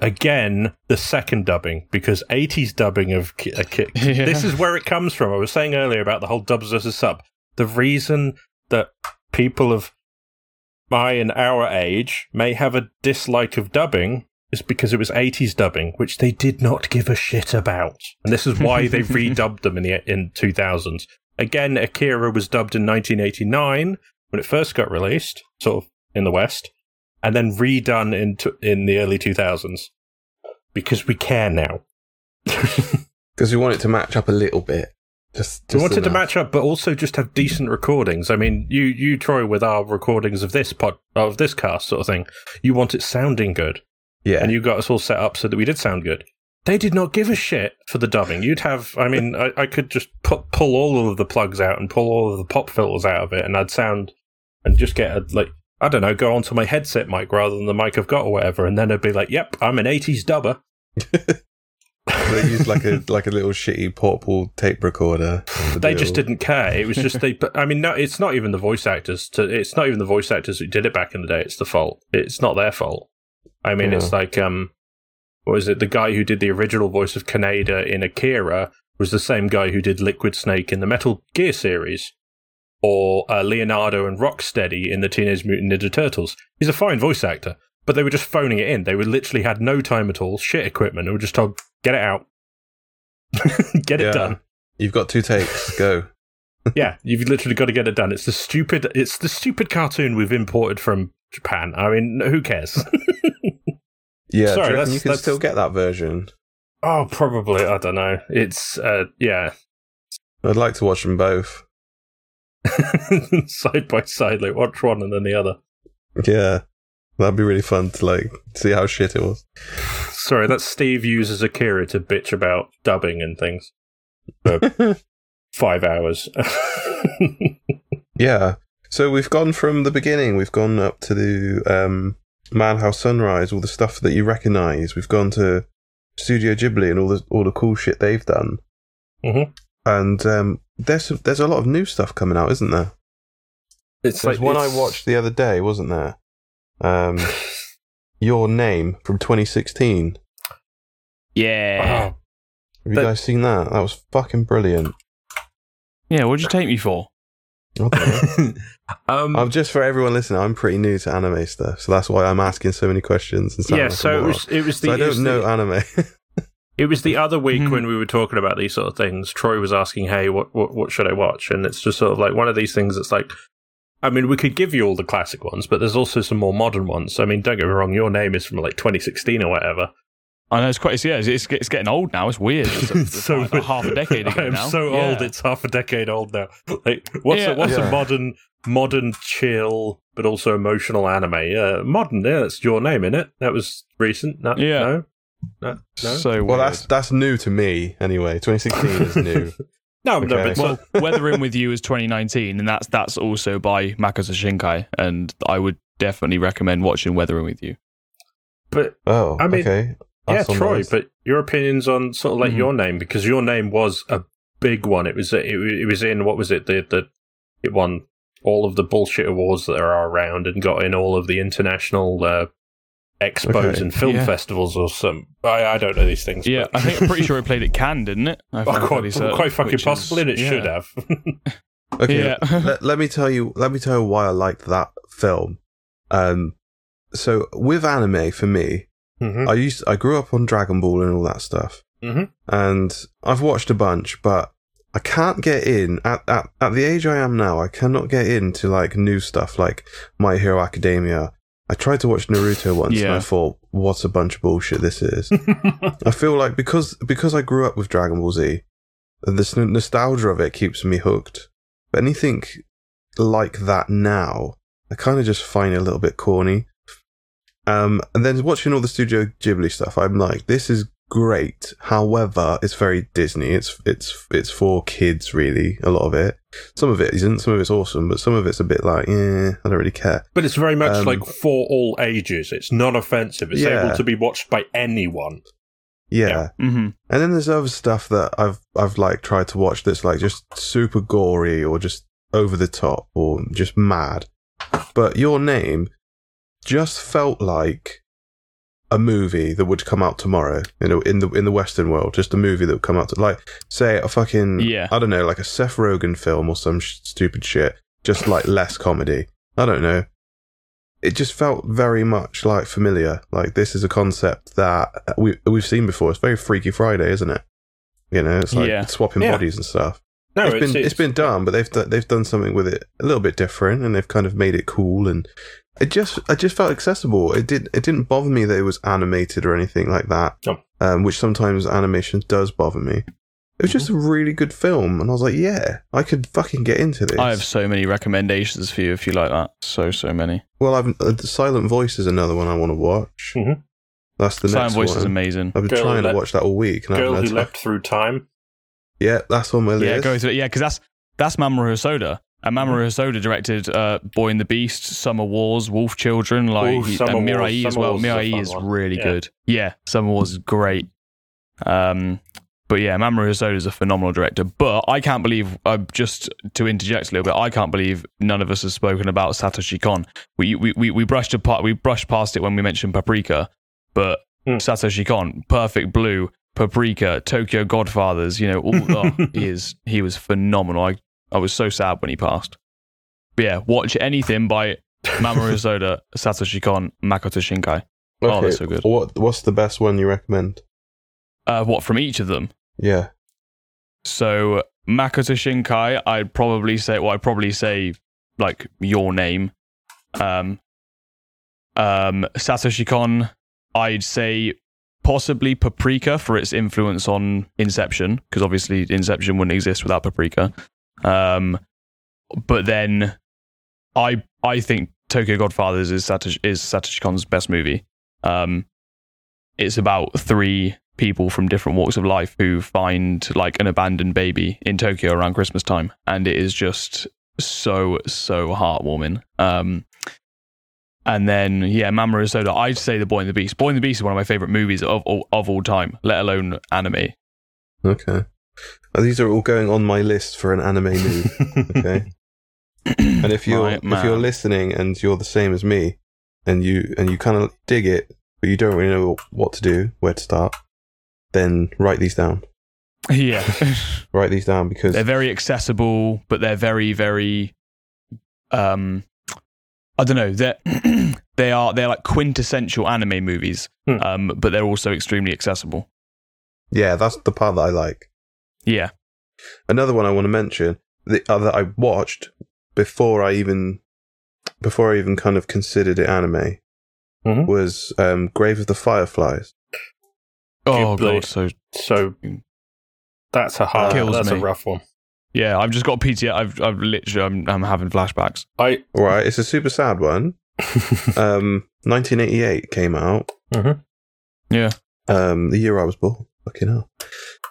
[SPEAKER 2] Again, the second dubbing because '80s dubbing of Ki- uh, <laughs>
[SPEAKER 3] Yeah.
[SPEAKER 2] this is where it comes from. I was saying earlier about the whole dubs versus sub. The reason that people of my and our age may have a dislike of dubbing is because it was 80s dubbing, which they did not give a shit about. And this is why they <laughs> redubbed them in the in 2000s. Again, Akira was dubbed in 1989 when it first got released, sort of in the West, and then redone in t- in the early 2000s because we care now. <laughs>
[SPEAKER 1] Because we want it to match up a little bit. Just,
[SPEAKER 2] We
[SPEAKER 1] just
[SPEAKER 2] wanted to match up, but also just have decent recordings. I mean, you, you, Troy, with our recordings of this pod, of this cast sort of thing, you want it sounding good,
[SPEAKER 1] Yeah.
[SPEAKER 2] and you got us all set up so that we did sound good. They did not give a shit for the dubbing. You'd have, I mean, I, I could just put, pull all of the plugs out and pull all of the pop filters out of it, and I'd sound and just get a like, I don't know, go onto my headset mic rather than the mic I've got or whatever, and then it'd be like, "Yep, I'm an '80s dubber." <laughs>
[SPEAKER 1] they used like a like a little shitty portable tape recorder.
[SPEAKER 2] they just didn't care. It was just they. I mean, no, it's not even the voice actors. To it's not even the voice actors who did it back in the day. It's the fault. It's not their fault. I mean, it's like um, what was it? The guy who did the original voice of Kaneda in Akira was the same guy who did Liquid Snake in the Metal Gear series, or uh, Leonardo and Rocksteady in the Teenage Mutant Ninja Turtles. He's a fine voice actor, but they were just phoning it in. They were literally had no time at all, shit equipment, and were just told, "Get it out, <laughs> get it
[SPEAKER 1] Yeah.
[SPEAKER 2] done."
[SPEAKER 1] You've got two takes. Go. <laughs>
[SPEAKER 2] yeah, you've literally got to get it done. It's the stupid. It's the stupid cartoon we've imported from Japan. I mean, who cares? <laughs>
[SPEAKER 1] Yeah,
[SPEAKER 2] Sorry, that's-
[SPEAKER 1] you can
[SPEAKER 2] that's-
[SPEAKER 1] still get that version.
[SPEAKER 2] oh, probably. I don't know. It's uh, yeah,
[SPEAKER 1] I'd like to watch them both.
[SPEAKER 2] side by side. Like watch one and then the other.
[SPEAKER 1] Yeah, that'd be really fun to like see how shit it was.
[SPEAKER 2] Sorry, that's Steve uses Akira to bitch about dubbing and things for <laughs> five hours. <laughs>
[SPEAKER 1] Yeah. So we've gone from the beginning. We've gone up to the um, Madhouse Sunrise, all the stuff that you recognise. We've gone to Studio Ghibli and all the all the cool shit they've done.
[SPEAKER 2] Mhm.
[SPEAKER 1] And um, there's there's a lot of new stuff coming out, isn't there?
[SPEAKER 2] it's
[SPEAKER 1] There's
[SPEAKER 2] like
[SPEAKER 1] one
[SPEAKER 2] it's-
[SPEAKER 1] I watched the other day, wasn't there? Um, Your Name from 2016.
[SPEAKER 3] Yeah.
[SPEAKER 2] Oh,
[SPEAKER 1] Have you
[SPEAKER 2] That-
[SPEAKER 1] guys seen that? That was fucking brilliant.
[SPEAKER 3] Yeah, what'd you take me for?
[SPEAKER 1] Okay. <laughs>
[SPEAKER 2] um,
[SPEAKER 1] I'm just for everyone listening. I'm pretty new to anime stuff, so that's why I'm asking so many questions. And sounding
[SPEAKER 2] yeah.
[SPEAKER 1] like a
[SPEAKER 2] So it
[SPEAKER 1] moron.
[SPEAKER 2] was. It was the.
[SPEAKER 1] So I
[SPEAKER 2] it
[SPEAKER 1] don't know
[SPEAKER 2] the-
[SPEAKER 1] anime.
[SPEAKER 2] It was the other week
[SPEAKER 3] Mhm.
[SPEAKER 2] when we were talking about these sort of things. Troy was asking, "Hey, what, what what should I watch?" And it's just sort of like one of these things. that's like, I mean, we could give you all the classic ones, but there's also some more modern ones. I mean, don't get me wrong, your name is from like 2016 or whatever.
[SPEAKER 3] I know it's quite. It's, yeah, it's, it's, it's getting old now. It's weird. It's, <laughs> it's
[SPEAKER 2] So-
[SPEAKER 3] like half a decade ago
[SPEAKER 2] I am
[SPEAKER 3] now.
[SPEAKER 2] so
[SPEAKER 3] Yeah.
[SPEAKER 2] old; it's half a decade old now. Like, what's
[SPEAKER 3] Yeah.
[SPEAKER 2] a, what's
[SPEAKER 1] Yeah.
[SPEAKER 2] a modern modern chill but also emotional anime? Uh, modern, yeah, that's your name in it. That was recent. No,
[SPEAKER 3] Yeah.
[SPEAKER 2] no, no, no.
[SPEAKER 3] So
[SPEAKER 1] well,
[SPEAKER 3] weird.
[SPEAKER 1] that's that's new to me anyway. 2016 is new. <laughs>
[SPEAKER 2] no, no,
[SPEAKER 1] Okay.
[SPEAKER 2] but
[SPEAKER 3] well, <laughs> Weather In With You is 2019, and that's that's also by Makoto Shinkai, and I would definitely recommend watching Weathering With You.
[SPEAKER 2] but
[SPEAKER 1] Oh,
[SPEAKER 2] I mean,
[SPEAKER 1] okay.
[SPEAKER 2] yeah,
[SPEAKER 1] That's on
[SPEAKER 2] Troy.
[SPEAKER 1] those.
[SPEAKER 2] But your opinions on sort of like
[SPEAKER 3] Mhm.
[SPEAKER 2] your name because your name was a big one. It was it, it was in what was it the the it won all of the bullshit awards that there are around and got in all of the international uh, expos
[SPEAKER 1] Okay.
[SPEAKER 2] and film
[SPEAKER 3] Yeah.
[SPEAKER 2] festivals or some. I, I don't know these things.
[SPEAKER 3] Yeah,
[SPEAKER 2] but-
[SPEAKER 3] I think I'm pretty sure it played at Cannes, didn't it? I <laughs>
[SPEAKER 2] Oh, quite,
[SPEAKER 3] fairly certain,
[SPEAKER 2] quite fucking
[SPEAKER 3] which is-
[SPEAKER 2] possible, and it
[SPEAKER 3] yeah.
[SPEAKER 2] should have. <laughs>
[SPEAKER 1] Okay,
[SPEAKER 3] Yeah. <laughs>
[SPEAKER 1] let, let me tell you. Let me tell you why I liked that film. Um, so with anime, for me,
[SPEAKER 2] Mhm.
[SPEAKER 1] I used I grew up on Dragon Ball and all that stuff,
[SPEAKER 2] Mhm.
[SPEAKER 1] and I've watched a bunch, but I can't get in at, at at the age I am now. I cannot get into like new stuff like My Hero Academia. I tried to watch Naruto once, and I thought, "What a bunch of bullshit this is." <laughs> I feel like because because I grew up with Dragon Ball Z, this n- nostalgia of it keeps me hooked. But anything like that now, I kind of just find it a little bit corny. Um, and then watching all the Studio Ghibli stuff, I'm like, this is great. However, it's very Disney. It's it's it's for kids, really. A lot of it. Some of it isn't. Some of it's awesome, but some of it's a bit like, yeah, I don't really care.
[SPEAKER 2] but it's very much
[SPEAKER 1] Um,
[SPEAKER 2] like for all ages. It's non-offensive. It's
[SPEAKER 1] Yeah.
[SPEAKER 2] able to be watched by anyone.
[SPEAKER 1] Yeah.
[SPEAKER 2] Yeah.
[SPEAKER 3] hmm
[SPEAKER 1] And then there's other stuff that I've I've like tried to watch that's like just super gory or just over the top or just mad. But your name just felt like a movie that would come out tomorrow you know in the in the western world just a movie that would come out to, like say a fucking
[SPEAKER 3] Yeah.
[SPEAKER 1] i don't know like a seth rogen film or some sh- stupid shit just like less comedy. I don't know. It just felt very much like familiar. Like this is a concept that we we've seen before. It's very freaky friday isn't it? You know it's like
[SPEAKER 3] Yeah.
[SPEAKER 1] swapping
[SPEAKER 2] Yeah.
[SPEAKER 1] bodies and stuff.
[SPEAKER 2] No,
[SPEAKER 1] it's been it's been done, but they've done, they've done something with it a little bit different, and they've kind of made it cool, and it just it just felt accessible. It did it didn't bother me that it was animated or anything like that,
[SPEAKER 2] No.
[SPEAKER 1] um, which sometimes animation does bother me. It was just a really good film, and I was like, yeah, I could fucking get into this.
[SPEAKER 3] I have so many recommendations for you if you like that. So so many.
[SPEAKER 1] well, I've uh, Silent Voice is another one I want to watch.
[SPEAKER 2] Mhm.
[SPEAKER 1] That's the
[SPEAKER 3] Silent
[SPEAKER 1] next
[SPEAKER 3] Voice
[SPEAKER 1] one.
[SPEAKER 3] is amazing.
[SPEAKER 1] I've been
[SPEAKER 2] Girl
[SPEAKER 1] trying to
[SPEAKER 2] Leapt-
[SPEAKER 1] watch that all week, and I
[SPEAKER 2] Girl
[SPEAKER 1] haven't
[SPEAKER 2] who
[SPEAKER 1] had time.
[SPEAKER 2] leapt through time.
[SPEAKER 1] Yeah, that's on my list.
[SPEAKER 3] Yeah, go through it. Yeah, because that's that's Mamoru Hosoda. And Mamoru Hosoda directed uh, Boy and the Beast, Summer Wars, Wolf Children, like
[SPEAKER 2] Ooh, Summer
[SPEAKER 3] and
[SPEAKER 2] Wars.
[SPEAKER 3] Mirai as well.
[SPEAKER 2] Wars is
[SPEAKER 3] Mirai
[SPEAKER 2] fun
[SPEAKER 3] is really
[SPEAKER 2] Yeah.
[SPEAKER 3] good. Yeah, Summer Wars is great. Um, but yeah, Mamoru Hosoda is a phenomenal director. But I can't believe, uh, just to interject a little bit, I can't believe none of us have spoken about Satoshi Kon. We we we, we brushed apart, we brushed past it when we mentioned Paprika, but
[SPEAKER 2] Hmm.
[SPEAKER 3] Satoshi Kon, Perfect Blue, Paprika, Tokyo Godfathers, you know, all <laughs> oh, he is he was phenomenal. I I was so sad when he passed. But yeah, watch anything by Mamoru <laughs> Hosoda, Satoshi Kon, Makoto Shinkai. Oh, they're so good.
[SPEAKER 1] What What's the best one you recommend?
[SPEAKER 3] Uh, what from each of them?
[SPEAKER 1] Yeah.
[SPEAKER 3] So Makoto Shinkai, I'd probably say, well, I'd probably say like your name. Um, um, Satoshi Kon, I'd say possibly Paprika for its influence on Inception, because obviously Inception wouldn't exist without Paprika. Um, but then I I think Tokyo Godfathers is Satoshi, is Satoshi Kon's best movie. Um, it's about three people from different walks of life who find like an abandoned baby in Tokyo around Christmas time, and it is just so so heartwarming. Um, and then yeah, Mamoru Hosoda. I'd say The Boy and the Beast. Boy and the Beast is one of my favorite movies of, of all time, let alone anime.
[SPEAKER 1] Okay. Uh, These are all going on my list for an anime movie. Okay. <laughs> and if you're
[SPEAKER 3] My
[SPEAKER 1] if you're listening and you're the same as me, and you and you kind of dig it, but you don't really know what to do, where to start, then write these down.
[SPEAKER 3] yeah, <laughs>
[SPEAKER 1] Write these down because
[SPEAKER 3] they're very accessible, but they're very very um, I don't know. They're <clears throat> they are they're like quintessential anime movies,
[SPEAKER 2] Hmm.
[SPEAKER 3] um, but they're also extremely accessible.
[SPEAKER 1] yeah, that's the part that I like.
[SPEAKER 3] Yeah,
[SPEAKER 1] Another one I want to mention the uh, that I watched before I even before I even kind of considered it anime
[SPEAKER 2] Mhm.
[SPEAKER 1] was um, Grave of the Fireflies.
[SPEAKER 3] Oh
[SPEAKER 2] Ghibli.
[SPEAKER 3] god, so
[SPEAKER 2] So that's a hard.
[SPEAKER 3] Kills
[SPEAKER 2] that's a rough one.
[SPEAKER 3] yeah, I've just got PTSD. I've I've literally I'm, I'm having flashbacks.
[SPEAKER 2] I
[SPEAKER 1] All right, it's a super sad one. <laughs> Um, 1988 came out.
[SPEAKER 3] Yeah,
[SPEAKER 1] Um, the year I was born. Fucking hell.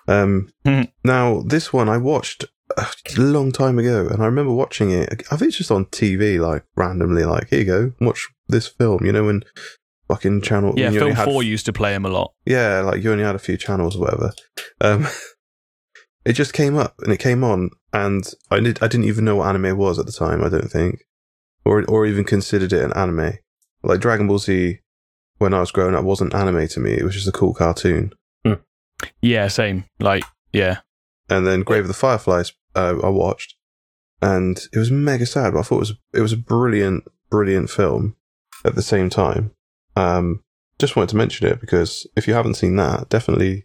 [SPEAKER 1] Um,
[SPEAKER 3] Hmm.
[SPEAKER 1] now this one I watched a long time ago, and I remember watching it. I think it's just on TV, like randomly. Like, here you go, watch this film. You know, when fucking channel.
[SPEAKER 3] yeah. Film
[SPEAKER 1] only had-
[SPEAKER 3] Four used to play him a lot.
[SPEAKER 1] Yeah, like you only had a few channels or whatever. Um, <laughs> it just came up and it came on, and I did. I didn't even know what anime was at the time. I don't think, or or even considered it an anime. Like Dragon Ball Z, when I was growing up, wasn't anime to me. It was just a cool cartoon.
[SPEAKER 3] Yeah, same. Like yeah,
[SPEAKER 1] And then Grave of the Fireflies, uh, I watched, and it was mega sad. But I thought it was it was a brilliant, brilliant film. At the same time, um, just wanted to mention it because if you haven't seen that, definitely,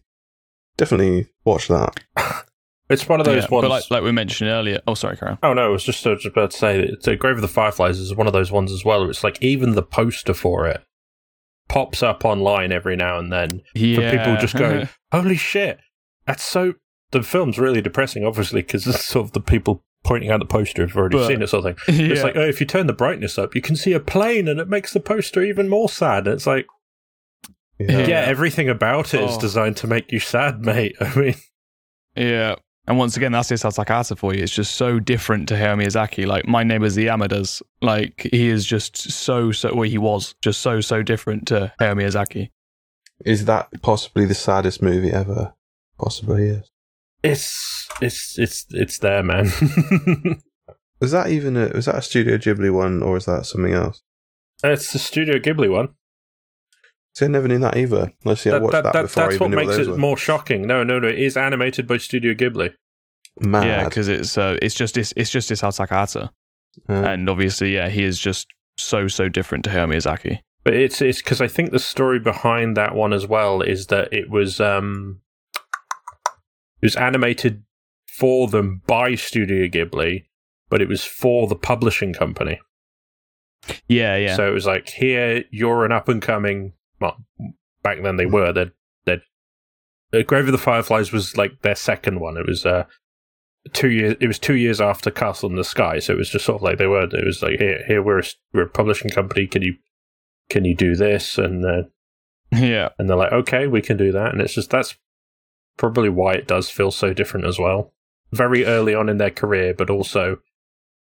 [SPEAKER 1] definitely watch that. <laughs>
[SPEAKER 2] it's one of those
[SPEAKER 3] yeah.
[SPEAKER 2] ones.
[SPEAKER 3] But like like we mentioned earlier. Oh, sorry, Karen.
[SPEAKER 2] Oh no, I was just, uh, just about to say that uh, Grave of the Fireflies is one of those ones as well. Where it's like even the poster for it pops up online every now and then
[SPEAKER 3] Yeah,
[SPEAKER 2] for people just go, <laughs> "Holy shit, that's so." The film's really depressing, obviously, because it's <laughs> sort of the people pointing out the poster have already
[SPEAKER 3] But-
[SPEAKER 2] seen it, sort of thing. <laughs>
[SPEAKER 3] yeah.
[SPEAKER 2] It's like, oh, if you turn the brightness up, you can see a plane, and it makes the poster even more sad. And it's like,
[SPEAKER 3] Yeah.
[SPEAKER 2] yeah, everything about it is
[SPEAKER 3] Oh.
[SPEAKER 2] designed to make you sad, mate. I mean,
[SPEAKER 3] Yeah. And once again, that's Isao Takahata for you. It's just so different to Hayao Miyazaki. Like, my neighbors, the Yamadas, like, he is just so, so, well, he was just so, so different to Hayao Miyazaki.
[SPEAKER 1] Is that possibly the saddest movie ever? Possibly, yes.
[SPEAKER 2] it's it's it's it's there, man. <laughs>
[SPEAKER 1] Was that even a was that a Studio Ghibli one or is that something else?
[SPEAKER 2] it's the Studio Ghibli one.
[SPEAKER 1] See, I never knew that either. Let's see, I watched
[SPEAKER 2] that-
[SPEAKER 1] that,
[SPEAKER 2] that-
[SPEAKER 1] before I
[SPEAKER 2] that's
[SPEAKER 1] even
[SPEAKER 2] what
[SPEAKER 1] knew what
[SPEAKER 2] makes
[SPEAKER 1] those
[SPEAKER 2] it
[SPEAKER 1] were.
[SPEAKER 2] more shocking. No, no, no. It is animated by Studio Ghibli.
[SPEAKER 1] Mad.
[SPEAKER 3] Yeah, because it's, uh, it's just, it's, it's just Isao Takahata.
[SPEAKER 1] Uh,
[SPEAKER 3] And obviously, yeah, he is just so, so different to Hayao Miyazaki.
[SPEAKER 2] But it's it's because I think the story behind that one as well is that it was um it was animated for them by Studio Ghibli, but it was for the publishing company.
[SPEAKER 3] Yeah, yeah.
[SPEAKER 2] So it was like, here you're an up and coming. Well, back then they were. They're they uh, Grave of the Fireflies was like their second one. It was uh two years. It was two years after Castle in the Sky. So it was just sort of like they were. It was like here, here we're a, we're a publishing company. Can you can you do this? And uh, <laughs>
[SPEAKER 3] yeah.
[SPEAKER 2] and they're like, okay, we can do that. And it's just that's probably why it does feel so different as well. Very early on in their career, but also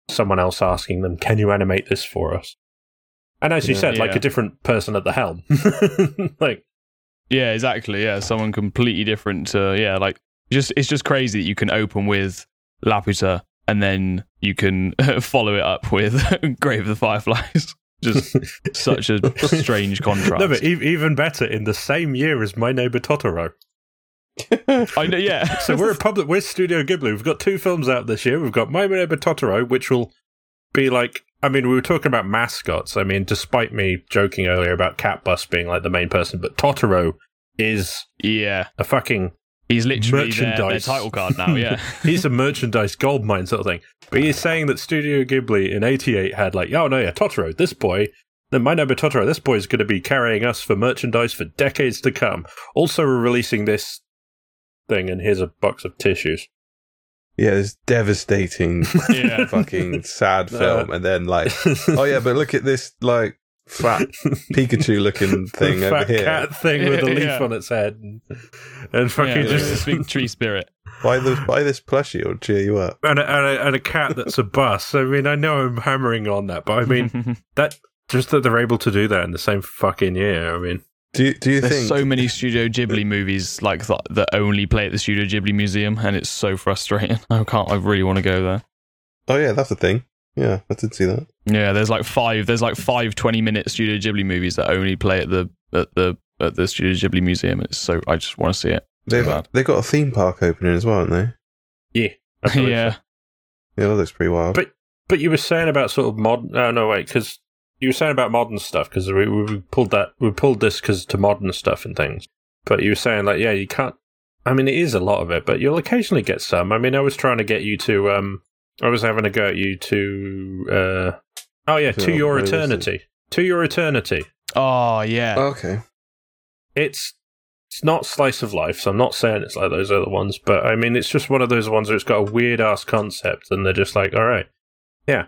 [SPEAKER 2] someone else asking them, can you animate this for us? And as you
[SPEAKER 1] Yeah.
[SPEAKER 2] said, like
[SPEAKER 3] Yeah.
[SPEAKER 2] a different person at the helm. <laughs> like,
[SPEAKER 3] Yeah, exactly. Yeah, someone completely different to yeah, like just it's just crazy that you can open with Laputa and then you can <laughs> follow it up with <laughs> Grave of the Fireflies. Just such a strange contrast.
[SPEAKER 2] No, but e- even better, in the same year as My Neighbor Totoro.
[SPEAKER 3] I know, yeah.
[SPEAKER 2] So we're a public, we're Studio Ghibli. We've got two films out this year. We've got My Neighbor Totoro, which will be like, I mean, we were talking about mascots. I mean, despite me joking earlier about Catbus being like the main person, but Totoro is
[SPEAKER 3] yeah
[SPEAKER 2] a fucking
[SPEAKER 3] He's literally their, their
[SPEAKER 2] Merchandise.
[SPEAKER 3] title card now. Yeah, <laughs>
[SPEAKER 2] he's a merchandise gold mine sort of thing. But he's saying that Studio Ghibli in '88 had like, oh no, yeah, Totoro, this boy. Then my neighbor Totoro, this boy is going to be carrying us for merchandise for decades to come. Also, we're releasing this thing, and here's a box of tissues.
[SPEAKER 1] Yeah, this devastating, <laughs>
[SPEAKER 3] yeah.
[SPEAKER 1] fucking sad film, and then like, <laughs> oh yeah, but look at this like fat Pikachu looking <laughs> thing
[SPEAKER 2] the
[SPEAKER 1] over
[SPEAKER 2] fat
[SPEAKER 1] here.
[SPEAKER 2] cat thing with a leaf
[SPEAKER 3] Yeah.
[SPEAKER 2] on its head, and, and fucking
[SPEAKER 3] yeah,
[SPEAKER 2] just
[SPEAKER 3] this big tree spirit.
[SPEAKER 1] Buy this, buy this plushie, it'll cheer you up.
[SPEAKER 2] and a, and, a, and a cat that's a bus. I mean, I know I'm hammering on that, but I mean that just that they're able to do that in the same fucking year. I mean,
[SPEAKER 1] Do you, do you
[SPEAKER 3] There's
[SPEAKER 1] think?
[SPEAKER 3] so many Studio Ghibli movies like that that only play at the Studio Ghibli Museum, and it's so frustrating. <laughs> I can't. I really want to go there.
[SPEAKER 1] oh yeah, that's a thing. Yeah, I did see that.
[SPEAKER 3] Yeah, there's like five. There's like five 20 minute Studio Ghibli movies that only play at the at the at the Studio Ghibli Museum. It's so I just want to see it.
[SPEAKER 1] They've
[SPEAKER 3] bad.
[SPEAKER 1] they got a theme park opening as well, haven't they?
[SPEAKER 2] yeah, I believe so.
[SPEAKER 3] yeah,
[SPEAKER 1] Yeah, that looks pretty wild.
[SPEAKER 2] But but you were saying about sort of modern. Oh no, wait, because you were saying about modern stuff because we, we we pulled that we pulled this because to modern stuff and things. But you were saying like, yeah, you can't. I mean, it is a lot of it, but you'll occasionally get some. I mean, I was trying to get you to. um I was having a go at you to. uh Oh yeah, to
[SPEAKER 1] Film,
[SPEAKER 2] your
[SPEAKER 1] where was it?
[SPEAKER 2] eternity. To your eternity.
[SPEAKER 3] Oh yeah.
[SPEAKER 1] okay.
[SPEAKER 2] It's it's not slice of life, so I'm not saying it's like those other ones, but I mean it's just one of those ones where it's got a weird ass concept, and they're just like, all right, yeah,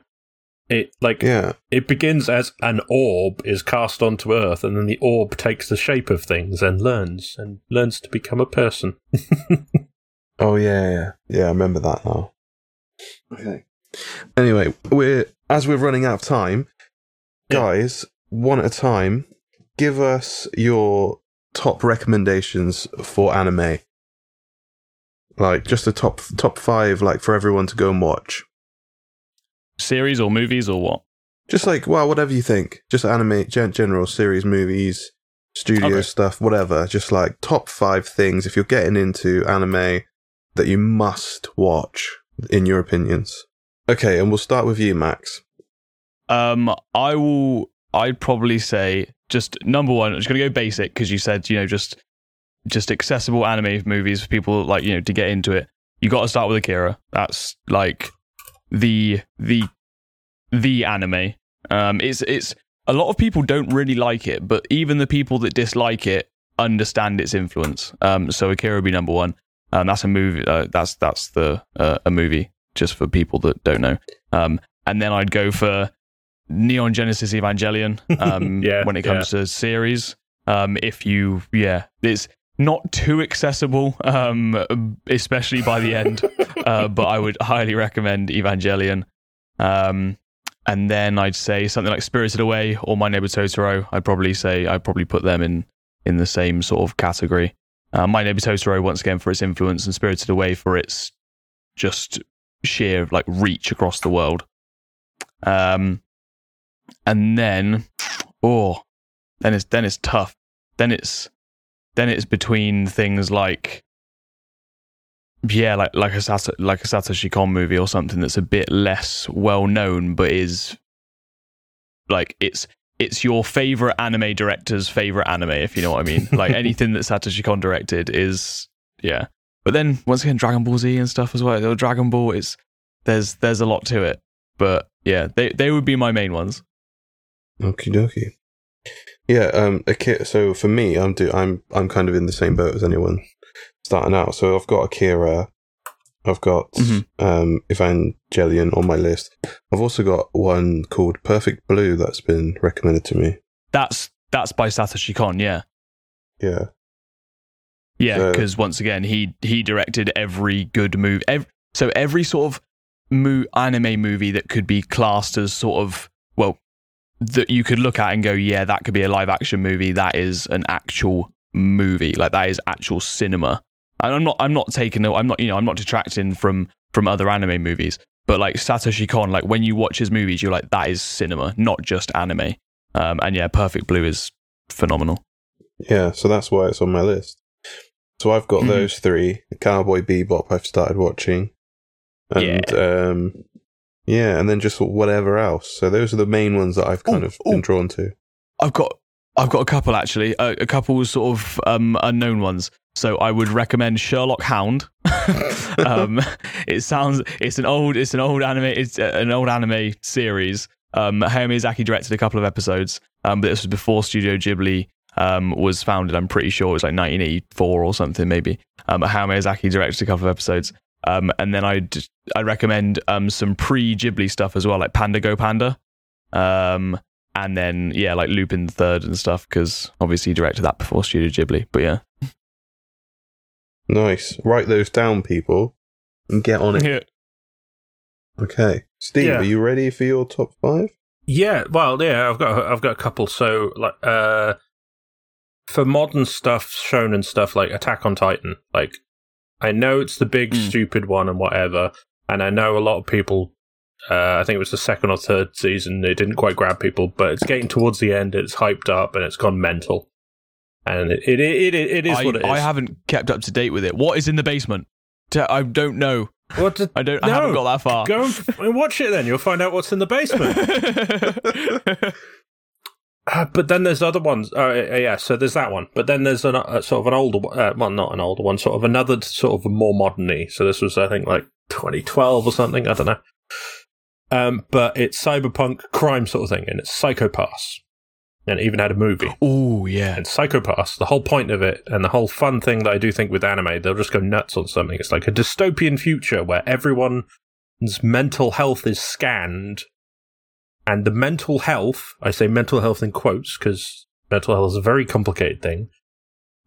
[SPEAKER 2] it like
[SPEAKER 1] Yeah.
[SPEAKER 2] it begins as an orb is cast onto Earth, and then the orb takes the shape of things and learns and learns to become a person. <laughs>
[SPEAKER 1] Oh yeah, yeah, yeah. I remember that now. Okay. Anyway, we're as we're running out of time,
[SPEAKER 2] Yeah.
[SPEAKER 1] guys. One at a time. Give us your top recommendations for anime. Like just a top top five, like for everyone to go and watch.
[SPEAKER 3] Series or movies or what?
[SPEAKER 1] Just like well, whatever you think. Just anime, gen- general series, movies, studio
[SPEAKER 3] Okay.
[SPEAKER 1] stuff, whatever. Just like top five things if you're getting into anime that you must watch, in your opinions. Okay, and we'll start with you, Max.
[SPEAKER 3] Um, I will. I'd probably say just number one. I'm just gonna go basic because you said you know just just accessible anime movies for people like you know to get into it. You got to start with Akira. That's like the the the anime. Um, it's it's a lot of people don't really like it, but even the people that dislike it understand its influence. Um, so Akira would be number one. Um, that's a movie. Uh, that's that's the uh, a movie just for people that don't know. Um, and then I'd go for Neon Genesis Evangelion. <laughs> Um,
[SPEAKER 2] Yeah,
[SPEAKER 3] when it comes to series, um, if you yeah, it's not too accessible, um, especially by the end. <laughs> uh, but I would highly recommend Evangelion. Um, and then I'd say something like Spirited Away or My Neighbor Totoro. I'd probably say I'd probably put them in in the same sort of category. Uh, My Neighbor Totoro once again for its influence, and Spirited Away for its just sheer like reach across the world. Um, and then oh, then it's then it's tough. Then it's then it's between things like yeah, like like a Sat- like a Satoshi Kon movie or something that's a bit less well known, but is like it's it's your favorite anime director's favorite anime, if you know what I mean. Like <laughs> anything that Satoshi Kon directed is yeah. But then once again, Dragon Ball Z and stuff as well. Dragon Ball is there's there's a lot to it, but yeah, they they would be my main ones.
[SPEAKER 1] Okie dokie. Yeah, um, Akira, so for me, I'm do I'm I'm kind of in the same boat as anyone starting out. So I've got Akira, I've got
[SPEAKER 3] Mhm.
[SPEAKER 1] um Evangelion on my list. I've also got one called Perfect Blue that's been recommended to me.
[SPEAKER 3] That's that's by Satoshi Kon, yeah.
[SPEAKER 1] Yeah,
[SPEAKER 3] Yeah,
[SPEAKER 1] So-
[SPEAKER 3] because once again, he he directed every good movie. Ev- so every sort of mo- anime movie that could be classed as sort of well that you could look at and go, yeah, that could be a live action movie. That is an actual movie. Like that is actual cinema. And I'm not I'm not taking I'm not you know I'm not detracting from from other anime movies, but like Satoshi Kon, like when you watch his movies, you're like that is cinema, not just anime. Um, and yeah, Perfect Blue is phenomenal.
[SPEAKER 1] Yeah, so that's why it's on my list. So I've got
[SPEAKER 3] Mhm.
[SPEAKER 1] those three. Cowboy Bebop I've started watching. And um yeah, and then just whatever else. So those are the main ones that I've kind
[SPEAKER 3] Ooh,
[SPEAKER 1] of been
[SPEAKER 3] ooh.
[SPEAKER 1] drawn to.
[SPEAKER 3] I've got I've got a couple actually, a, a couple sort of um, unknown ones. So I would recommend Sherlock Hound. <laughs> um, <laughs> it sounds it's an old it's an old anime it's uh, an old anime series. Um, Hayao Miyazaki directed a couple of episodes, um, but this was before Studio Ghibli um, was founded. I'm pretty sure it was like 1984 or something maybe. Um, Hayao Miyazaki directed a couple of episodes. Um, and then I'd I recommend um, some pre Ghibli stuff as well, like Panda Go Panda. Um, and then yeah, like Lupin the Third and stuff, because obviously he directed that before Studio Ghibli. But yeah,
[SPEAKER 1] Nice. Write those down, people, and get on it.
[SPEAKER 3] yeah.
[SPEAKER 1] Okay. Steve,
[SPEAKER 2] Yeah.
[SPEAKER 1] are you ready for your top five?
[SPEAKER 2] Yeah, well, yeah, I've got I've got a couple. So like uh for modern stuff, shonen stuff like Attack on Titan, like I know it's the big
[SPEAKER 3] Mm.
[SPEAKER 2] stupid one and whatever, and I know a lot of people. Uh, I think it was the second or third season. It didn't quite grab people, but it's getting towards the end. It's hyped up and it's gone mental, and it it it, it, it is
[SPEAKER 3] I,
[SPEAKER 2] what it is.
[SPEAKER 3] I haven't kept up to date with it. What is in the basement? I don't know.
[SPEAKER 2] What did-
[SPEAKER 3] I don't. I haven't got that far.
[SPEAKER 2] Go and, and watch it then. You'll find out what's in the basement. <laughs> <laughs> Uh, but then there's other ones. Uh, uh, yeah, so there's that one. But then there's an, uh, sort of an older one. Uh, well, not an older one, sort of another sort of more modern So this was, I think, like 2012 or something. I don't know. Um, but it's cyberpunk crime sort of thing, and it's Psycho-Pass. And it even had a movie.
[SPEAKER 3] oh yeah.
[SPEAKER 2] And Psycho-Pass, the whole point of it, and the whole fun thing that I do think with anime, they'll just go nuts on something. It's like a dystopian future where everyone's mental health is scanned, and the mental health, I say mental health in quotes because mental health is a very complicated thing,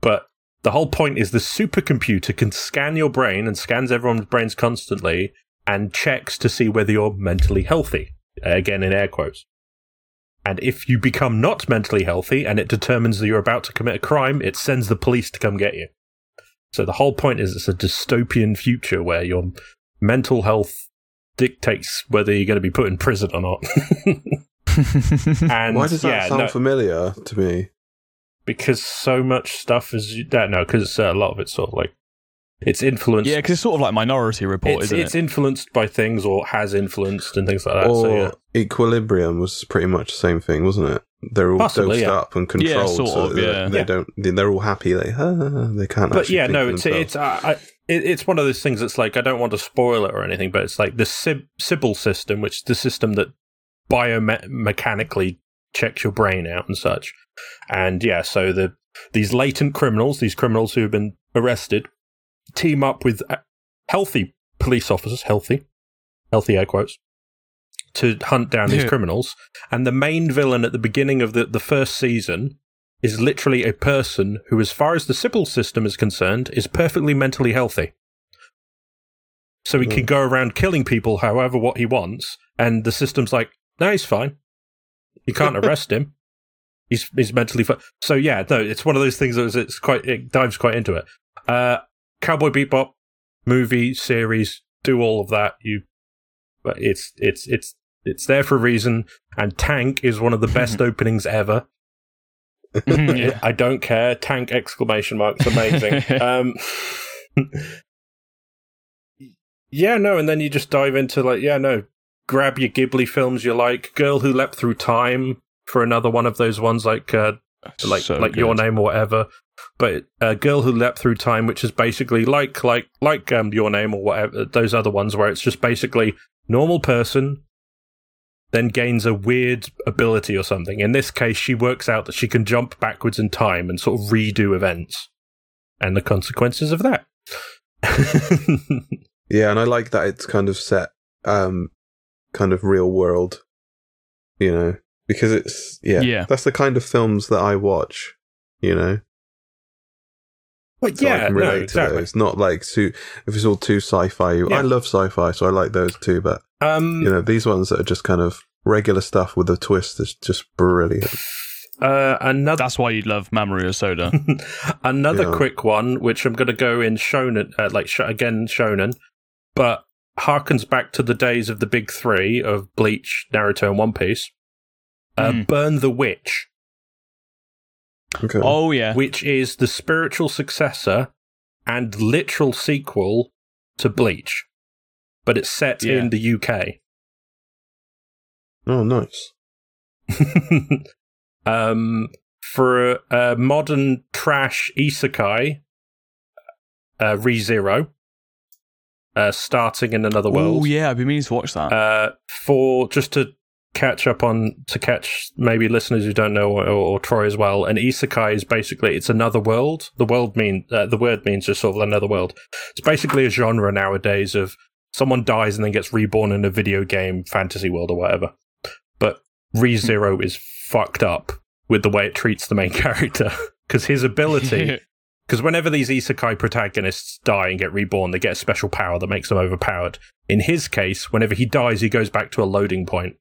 [SPEAKER 2] but the whole point is the supercomputer can scan your brain and scans everyone's brains constantly and checks to see whether you're mentally healthy. Again, in air quotes. And if you become not mentally healthy and it determines that you're about to commit a crime, it sends the police to come get you. So the whole point is it's a dystopian future where your mental health dictates whether you're going to be put in prison or not. <laughs> and
[SPEAKER 1] Why does that
[SPEAKER 2] yeah,
[SPEAKER 1] sound
[SPEAKER 2] no,
[SPEAKER 1] familiar to me?
[SPEAKER 2] because so much stuff is that no, because uh, a lot of it's sort of like it's influenced.
[SPEAKER 3] yeah, because it's sort of like Minority Report,
[SPEAKER 2] it's,
[SPEAKER 3] isn't
[SPEAKER 2] it's
[SPEAKER 3] it?
[SPEAKER 2] influenced by things or has influenced and things like that.
[SPEAKER 1] or
[SPEAKER 2] so yeah.
[SPEAKER 1] Equilibrium was pretty much the same thing, wasn't it? They're all
[SPEAKER 2] Possibly,
[SPEAKER 1] dosed
[SPEAKER 2] yeah.
[SPEAKER 1] up and controlled,
[SPEAKER 3] sort
[SPEAKER 1] so
[SPEAKER 3] of,
[SPEAKER 1] that
[SPEAKER 3] yeah.
[SPEAKER 1] they
[SPEAKER 2] Yeah.
[SPEAKER 1] don't. They're all happy. Like, ah, <laughs> they can't.
[SPEAKER 2] but
[SPEAKER 1] actually
[SPEAKER 2] yeah,
[SPEAKER 1] think
[SPEAKER 2] no, it's it's uh, I, it, it's one of those things that's like I don't want to spoil it or anything, but it's like the Sib- Sibyl system, which is the system that biomechanically checks your brain out and such. And yeah, so the these latent criminals, these criminals who have been arrested, team up with uh, healthy police officers, healthy, healthy air quotes, to hunt down these
[SPEAKER 3] Yeah.
[SPEAKER 2] criminals. And the main villain at the beginning of the, the first season is literally a person who, as far as the Sibyl system is concerned, is perfectly mentally healthy. So he
[SPEAKER 1] Hmm.
[SPEAKER 2] can go around killing people however what he wants, and the system's like, no, he's fine. You can't <laughs> arrest him. He's he's mentally fine. So yeah, no, it's one of those things that is, it's quite it dives quite into it. Uh, Cowboy Bebop movie series, do all of that. You, but it's it's it's it's there for a reason. And Tank is one of the best <laughs> openings ever. <laughs>
[SPEAKER 3] yeah.
[SPEAKER 2] I don't care. Tank exclamation marks. Amazing. <laughs> um, yeah, no, and then you just dive into like, yeah, no, grab your Ghibli films you like. Girl Who Leapt Through Time for another one of those ones like uh, like
[SPEAKER 3] So
[SPEAKER 2] like Your. Name or whatever. But uh, Girl Who Leapt Through Time, which is basically like like like um, Your Name or whatever those other ones, where it's just basically normal person then gains a weird ability or something. In this case, she works out that she can jump backwards in time and sort of redo events and the consequences of that. <laughs>
[SPEAKER 1] Yeah, and I like that it's kind of set, um, kind of real world, you know, because it's yeah,
[SPEAKER 3] Yeah.
[SPEAKER 1] that's the kind of films that I watch, you know.
[SPEAKER 2] But
[SPEAKER 1] So I
[SPEAKER 2] yeah,
[SPEAKER 1] can
[SPEAKER 2] no,
[SPEAKER 1] relate to those. Not like too, if it's all too sci-fi.
[SPEAKER 2] Yeah.
[SPEAKER 1] I love sci-fi, so I like those too. But
[SPEAKER 2] Um,
[SPEAKER 1] you know, these ones that are just kind of regular stuff with a twist is just brilliant. <laughs>
[SPEAKER 2] uh, another
[SPEAKER 3] That's why you'd love Mamoru Hosoda. <laughs>
[SPEAKER 2] another
[SPEAKER 1] Yeah.
[SPEAKER 2] quick one, which I'm going to go in shonen, uh, like sh- again shonen, but harkens back to the days of the big three of Bleach, Naruto, and One Piece. Uh,
[SPEAKER 3] Mm.
[SPEAKER 2] Burn the Witch,
[SPEAKER 1] Okay.
[SPEAKER 3] oh yeah,
[SPEAKER 2] which is the spiritual successor and literal sequel to Bleach, but it's set
[SPEAKER 3] Yeah.
[SPEAKER 2] in the UK.
[SPEAKER 1] Oh, nice. <laughs>
[SPEAKER 2] um, for a, a modern trash isekai, uh, ReZero, uh, starting in another world.
[SPEAKER 3] Oh yeah, I've been meaning to watch that.
[SPEAKER 2] Uh, for just to catch up on to catch maybe listeners who don't know or, or Troy as well. An isekai is basically it's another world. The world mean uh, the word means just sort of another world. It's basically a genre nowadays of someone dies and then gets reborn in a video game fantasy world or whatever. But ReZero is fucked up with the way it treats the main <laughs> character because his ability <laughs> because whenever these isekai protagonists die and get reborn, they get a special power that makes them overpowered. In his case, whenever he dies, he goes back to a loading point.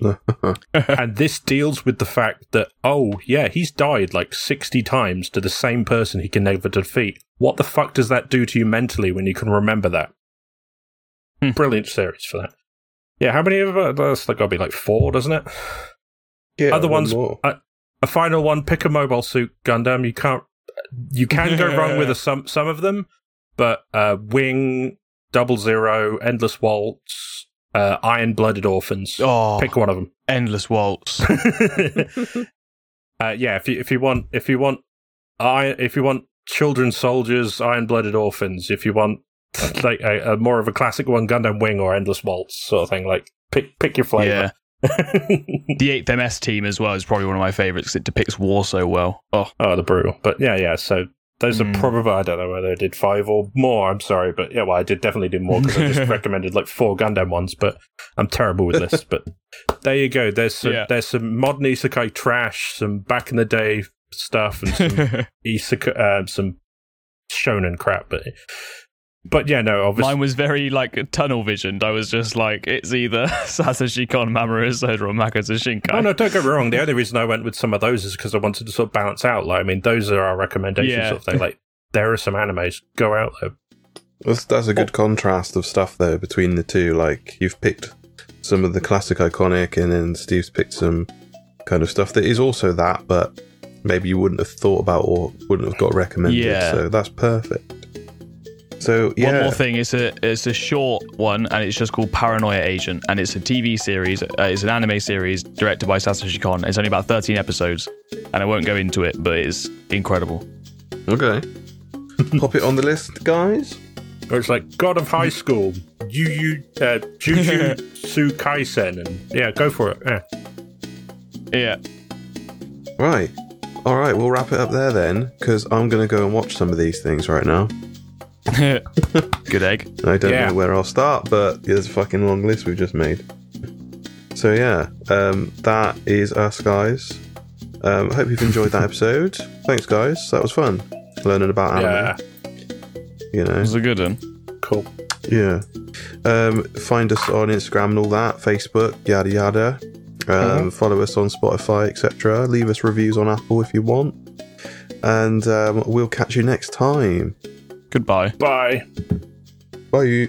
[SPEAKER 2] <laughs> and this deals with the fact that, oh, yeah, he's died like 60 times to the same person he can never defeat. What the fuck does that do to you mentally when you can remember that?
[SPEAKER 3] Hmm.
[SPEAKER 2] Brilliant series for that. Yeah, how many of us? That's like, got to be like four, doesn't it?
[SPEAKER 1] yeah,
[SPEAKER 2] Other
[SPEAKER 1] one
[SPEAKER 2] ones-
[SPEAKER 1] more.
[SPEAKER 2] a final one pick a mobile suit gundam you can't you can go wrong with <laughs> a, some some of them but uh wing double zero endless waltz uh iron blooded orphans
[SPEAKER 3] oh,
[SPEAKER 2] pick one of them
[SPEAKER 3] endless waltz. <laughs> <laughs>
[SPEAKER 2] uh yeah if you if you want if you want i if you want children soldiers iron blooded orphans if you want like a, a more of a classic one gundam wing or endless waltz sort of thing like pick pick your flavor
[SPEAKER 3] Yeah, <laughs> the Eighth MS team as well is probably one of my favorites because it depicts war so well. Oh,
[SPEAKER 2] Oh, the brutal. But yeah, yeah. So those
[SPEAKER 3] Mm.
[SPEAKER 2] are probably I don't know whether I did five or more. I'm sorry, but yeah, well, I did definitely do more because I just <laughs> recommended like four Gundam ones. But I'm terrible with lists. But there you go. There's some,
[SPEAKER 3] Yeah.
[SPEAKER 2] there's some modern isekai trash, some back in the day stuff, and some <laughs> isekai, uh, some shonen crap. But but yeah, no, obviously.
[SPEAKER 3] Mine was very like tunnel visioned. I was just like, it's either <laughs> Satoshi Kon, Mamoru Hosoda, or Makoto Shinkai.
[SPEAKER 2] Oh no! Don't get me wrong. The only reason I went with some of those is because I wanted to sort of balance out. Like, I mean, those are our recommendations.
[SPEAKER 3] Yeah.
[SPEAKER 2] Sort of thing. Like, there are some animes. Go out there.
[SPEAKER 1] That's, that's a good contrast of stuff though between the two. Like you've picked some of the classic iconic, and then Steve's picked some kind of stuff that is also that, but maybe you wouldn't have thought about or wouldn't have got recommended.
[SPEAKER 3] Yeah.
[SPEAKER 1] So that's perfect. So yeah,
[SPEAKER 3] One more thing, it's a it's a short one, and it's just called Paranoia Agent, and it's a TV series. Uh, it's an anime series directed by Satoshi Kon. It's only about thirteen episodes, and I won't go into it, but it's incredible.
[SPEAKER 1] okay. <laughs> Pop it on the list, guys.
[SPEAKER 2] Or it's like God of High School, Yu Yu, uh, Jujutsu <laughs> Kaisen, and yeah, go for it. Yeah.
[SPEAKER 3] Yeah,
[SPEAKER 1] Right. All right, we'll wrap it up there then, because I'm going to go and watch some of these things right now. <laughs>
[SPEAKER 3] good egg.
[SPEAKER 1] I don't
[SPEAKER 2] Yeah.
[SPEAKER 1] know where I'll start, but there's a fucking long list we've just made. So yeah, um, that is us, guys. Um, I hope you've enjoyed that episode. Thanks, guys. That was fun learning about anime.
[SPEAKER 2] Yeah.
[SPEAKER 1] You
[SPEAKER 3] It was a good one.
[SPEAKER 2] Cool.
[SPEAKER 1] yeah. Um, find us on Instagram and all that, Facebook, yada yada. Um, Follow us on Spotify, etc. Leave us reviews on Apple if you want, and um, we'll catch you next time.
[SPEAKER 3] Goodbye.
[SPEAKER 2] Bye.
[SPEAKER 1] Bye.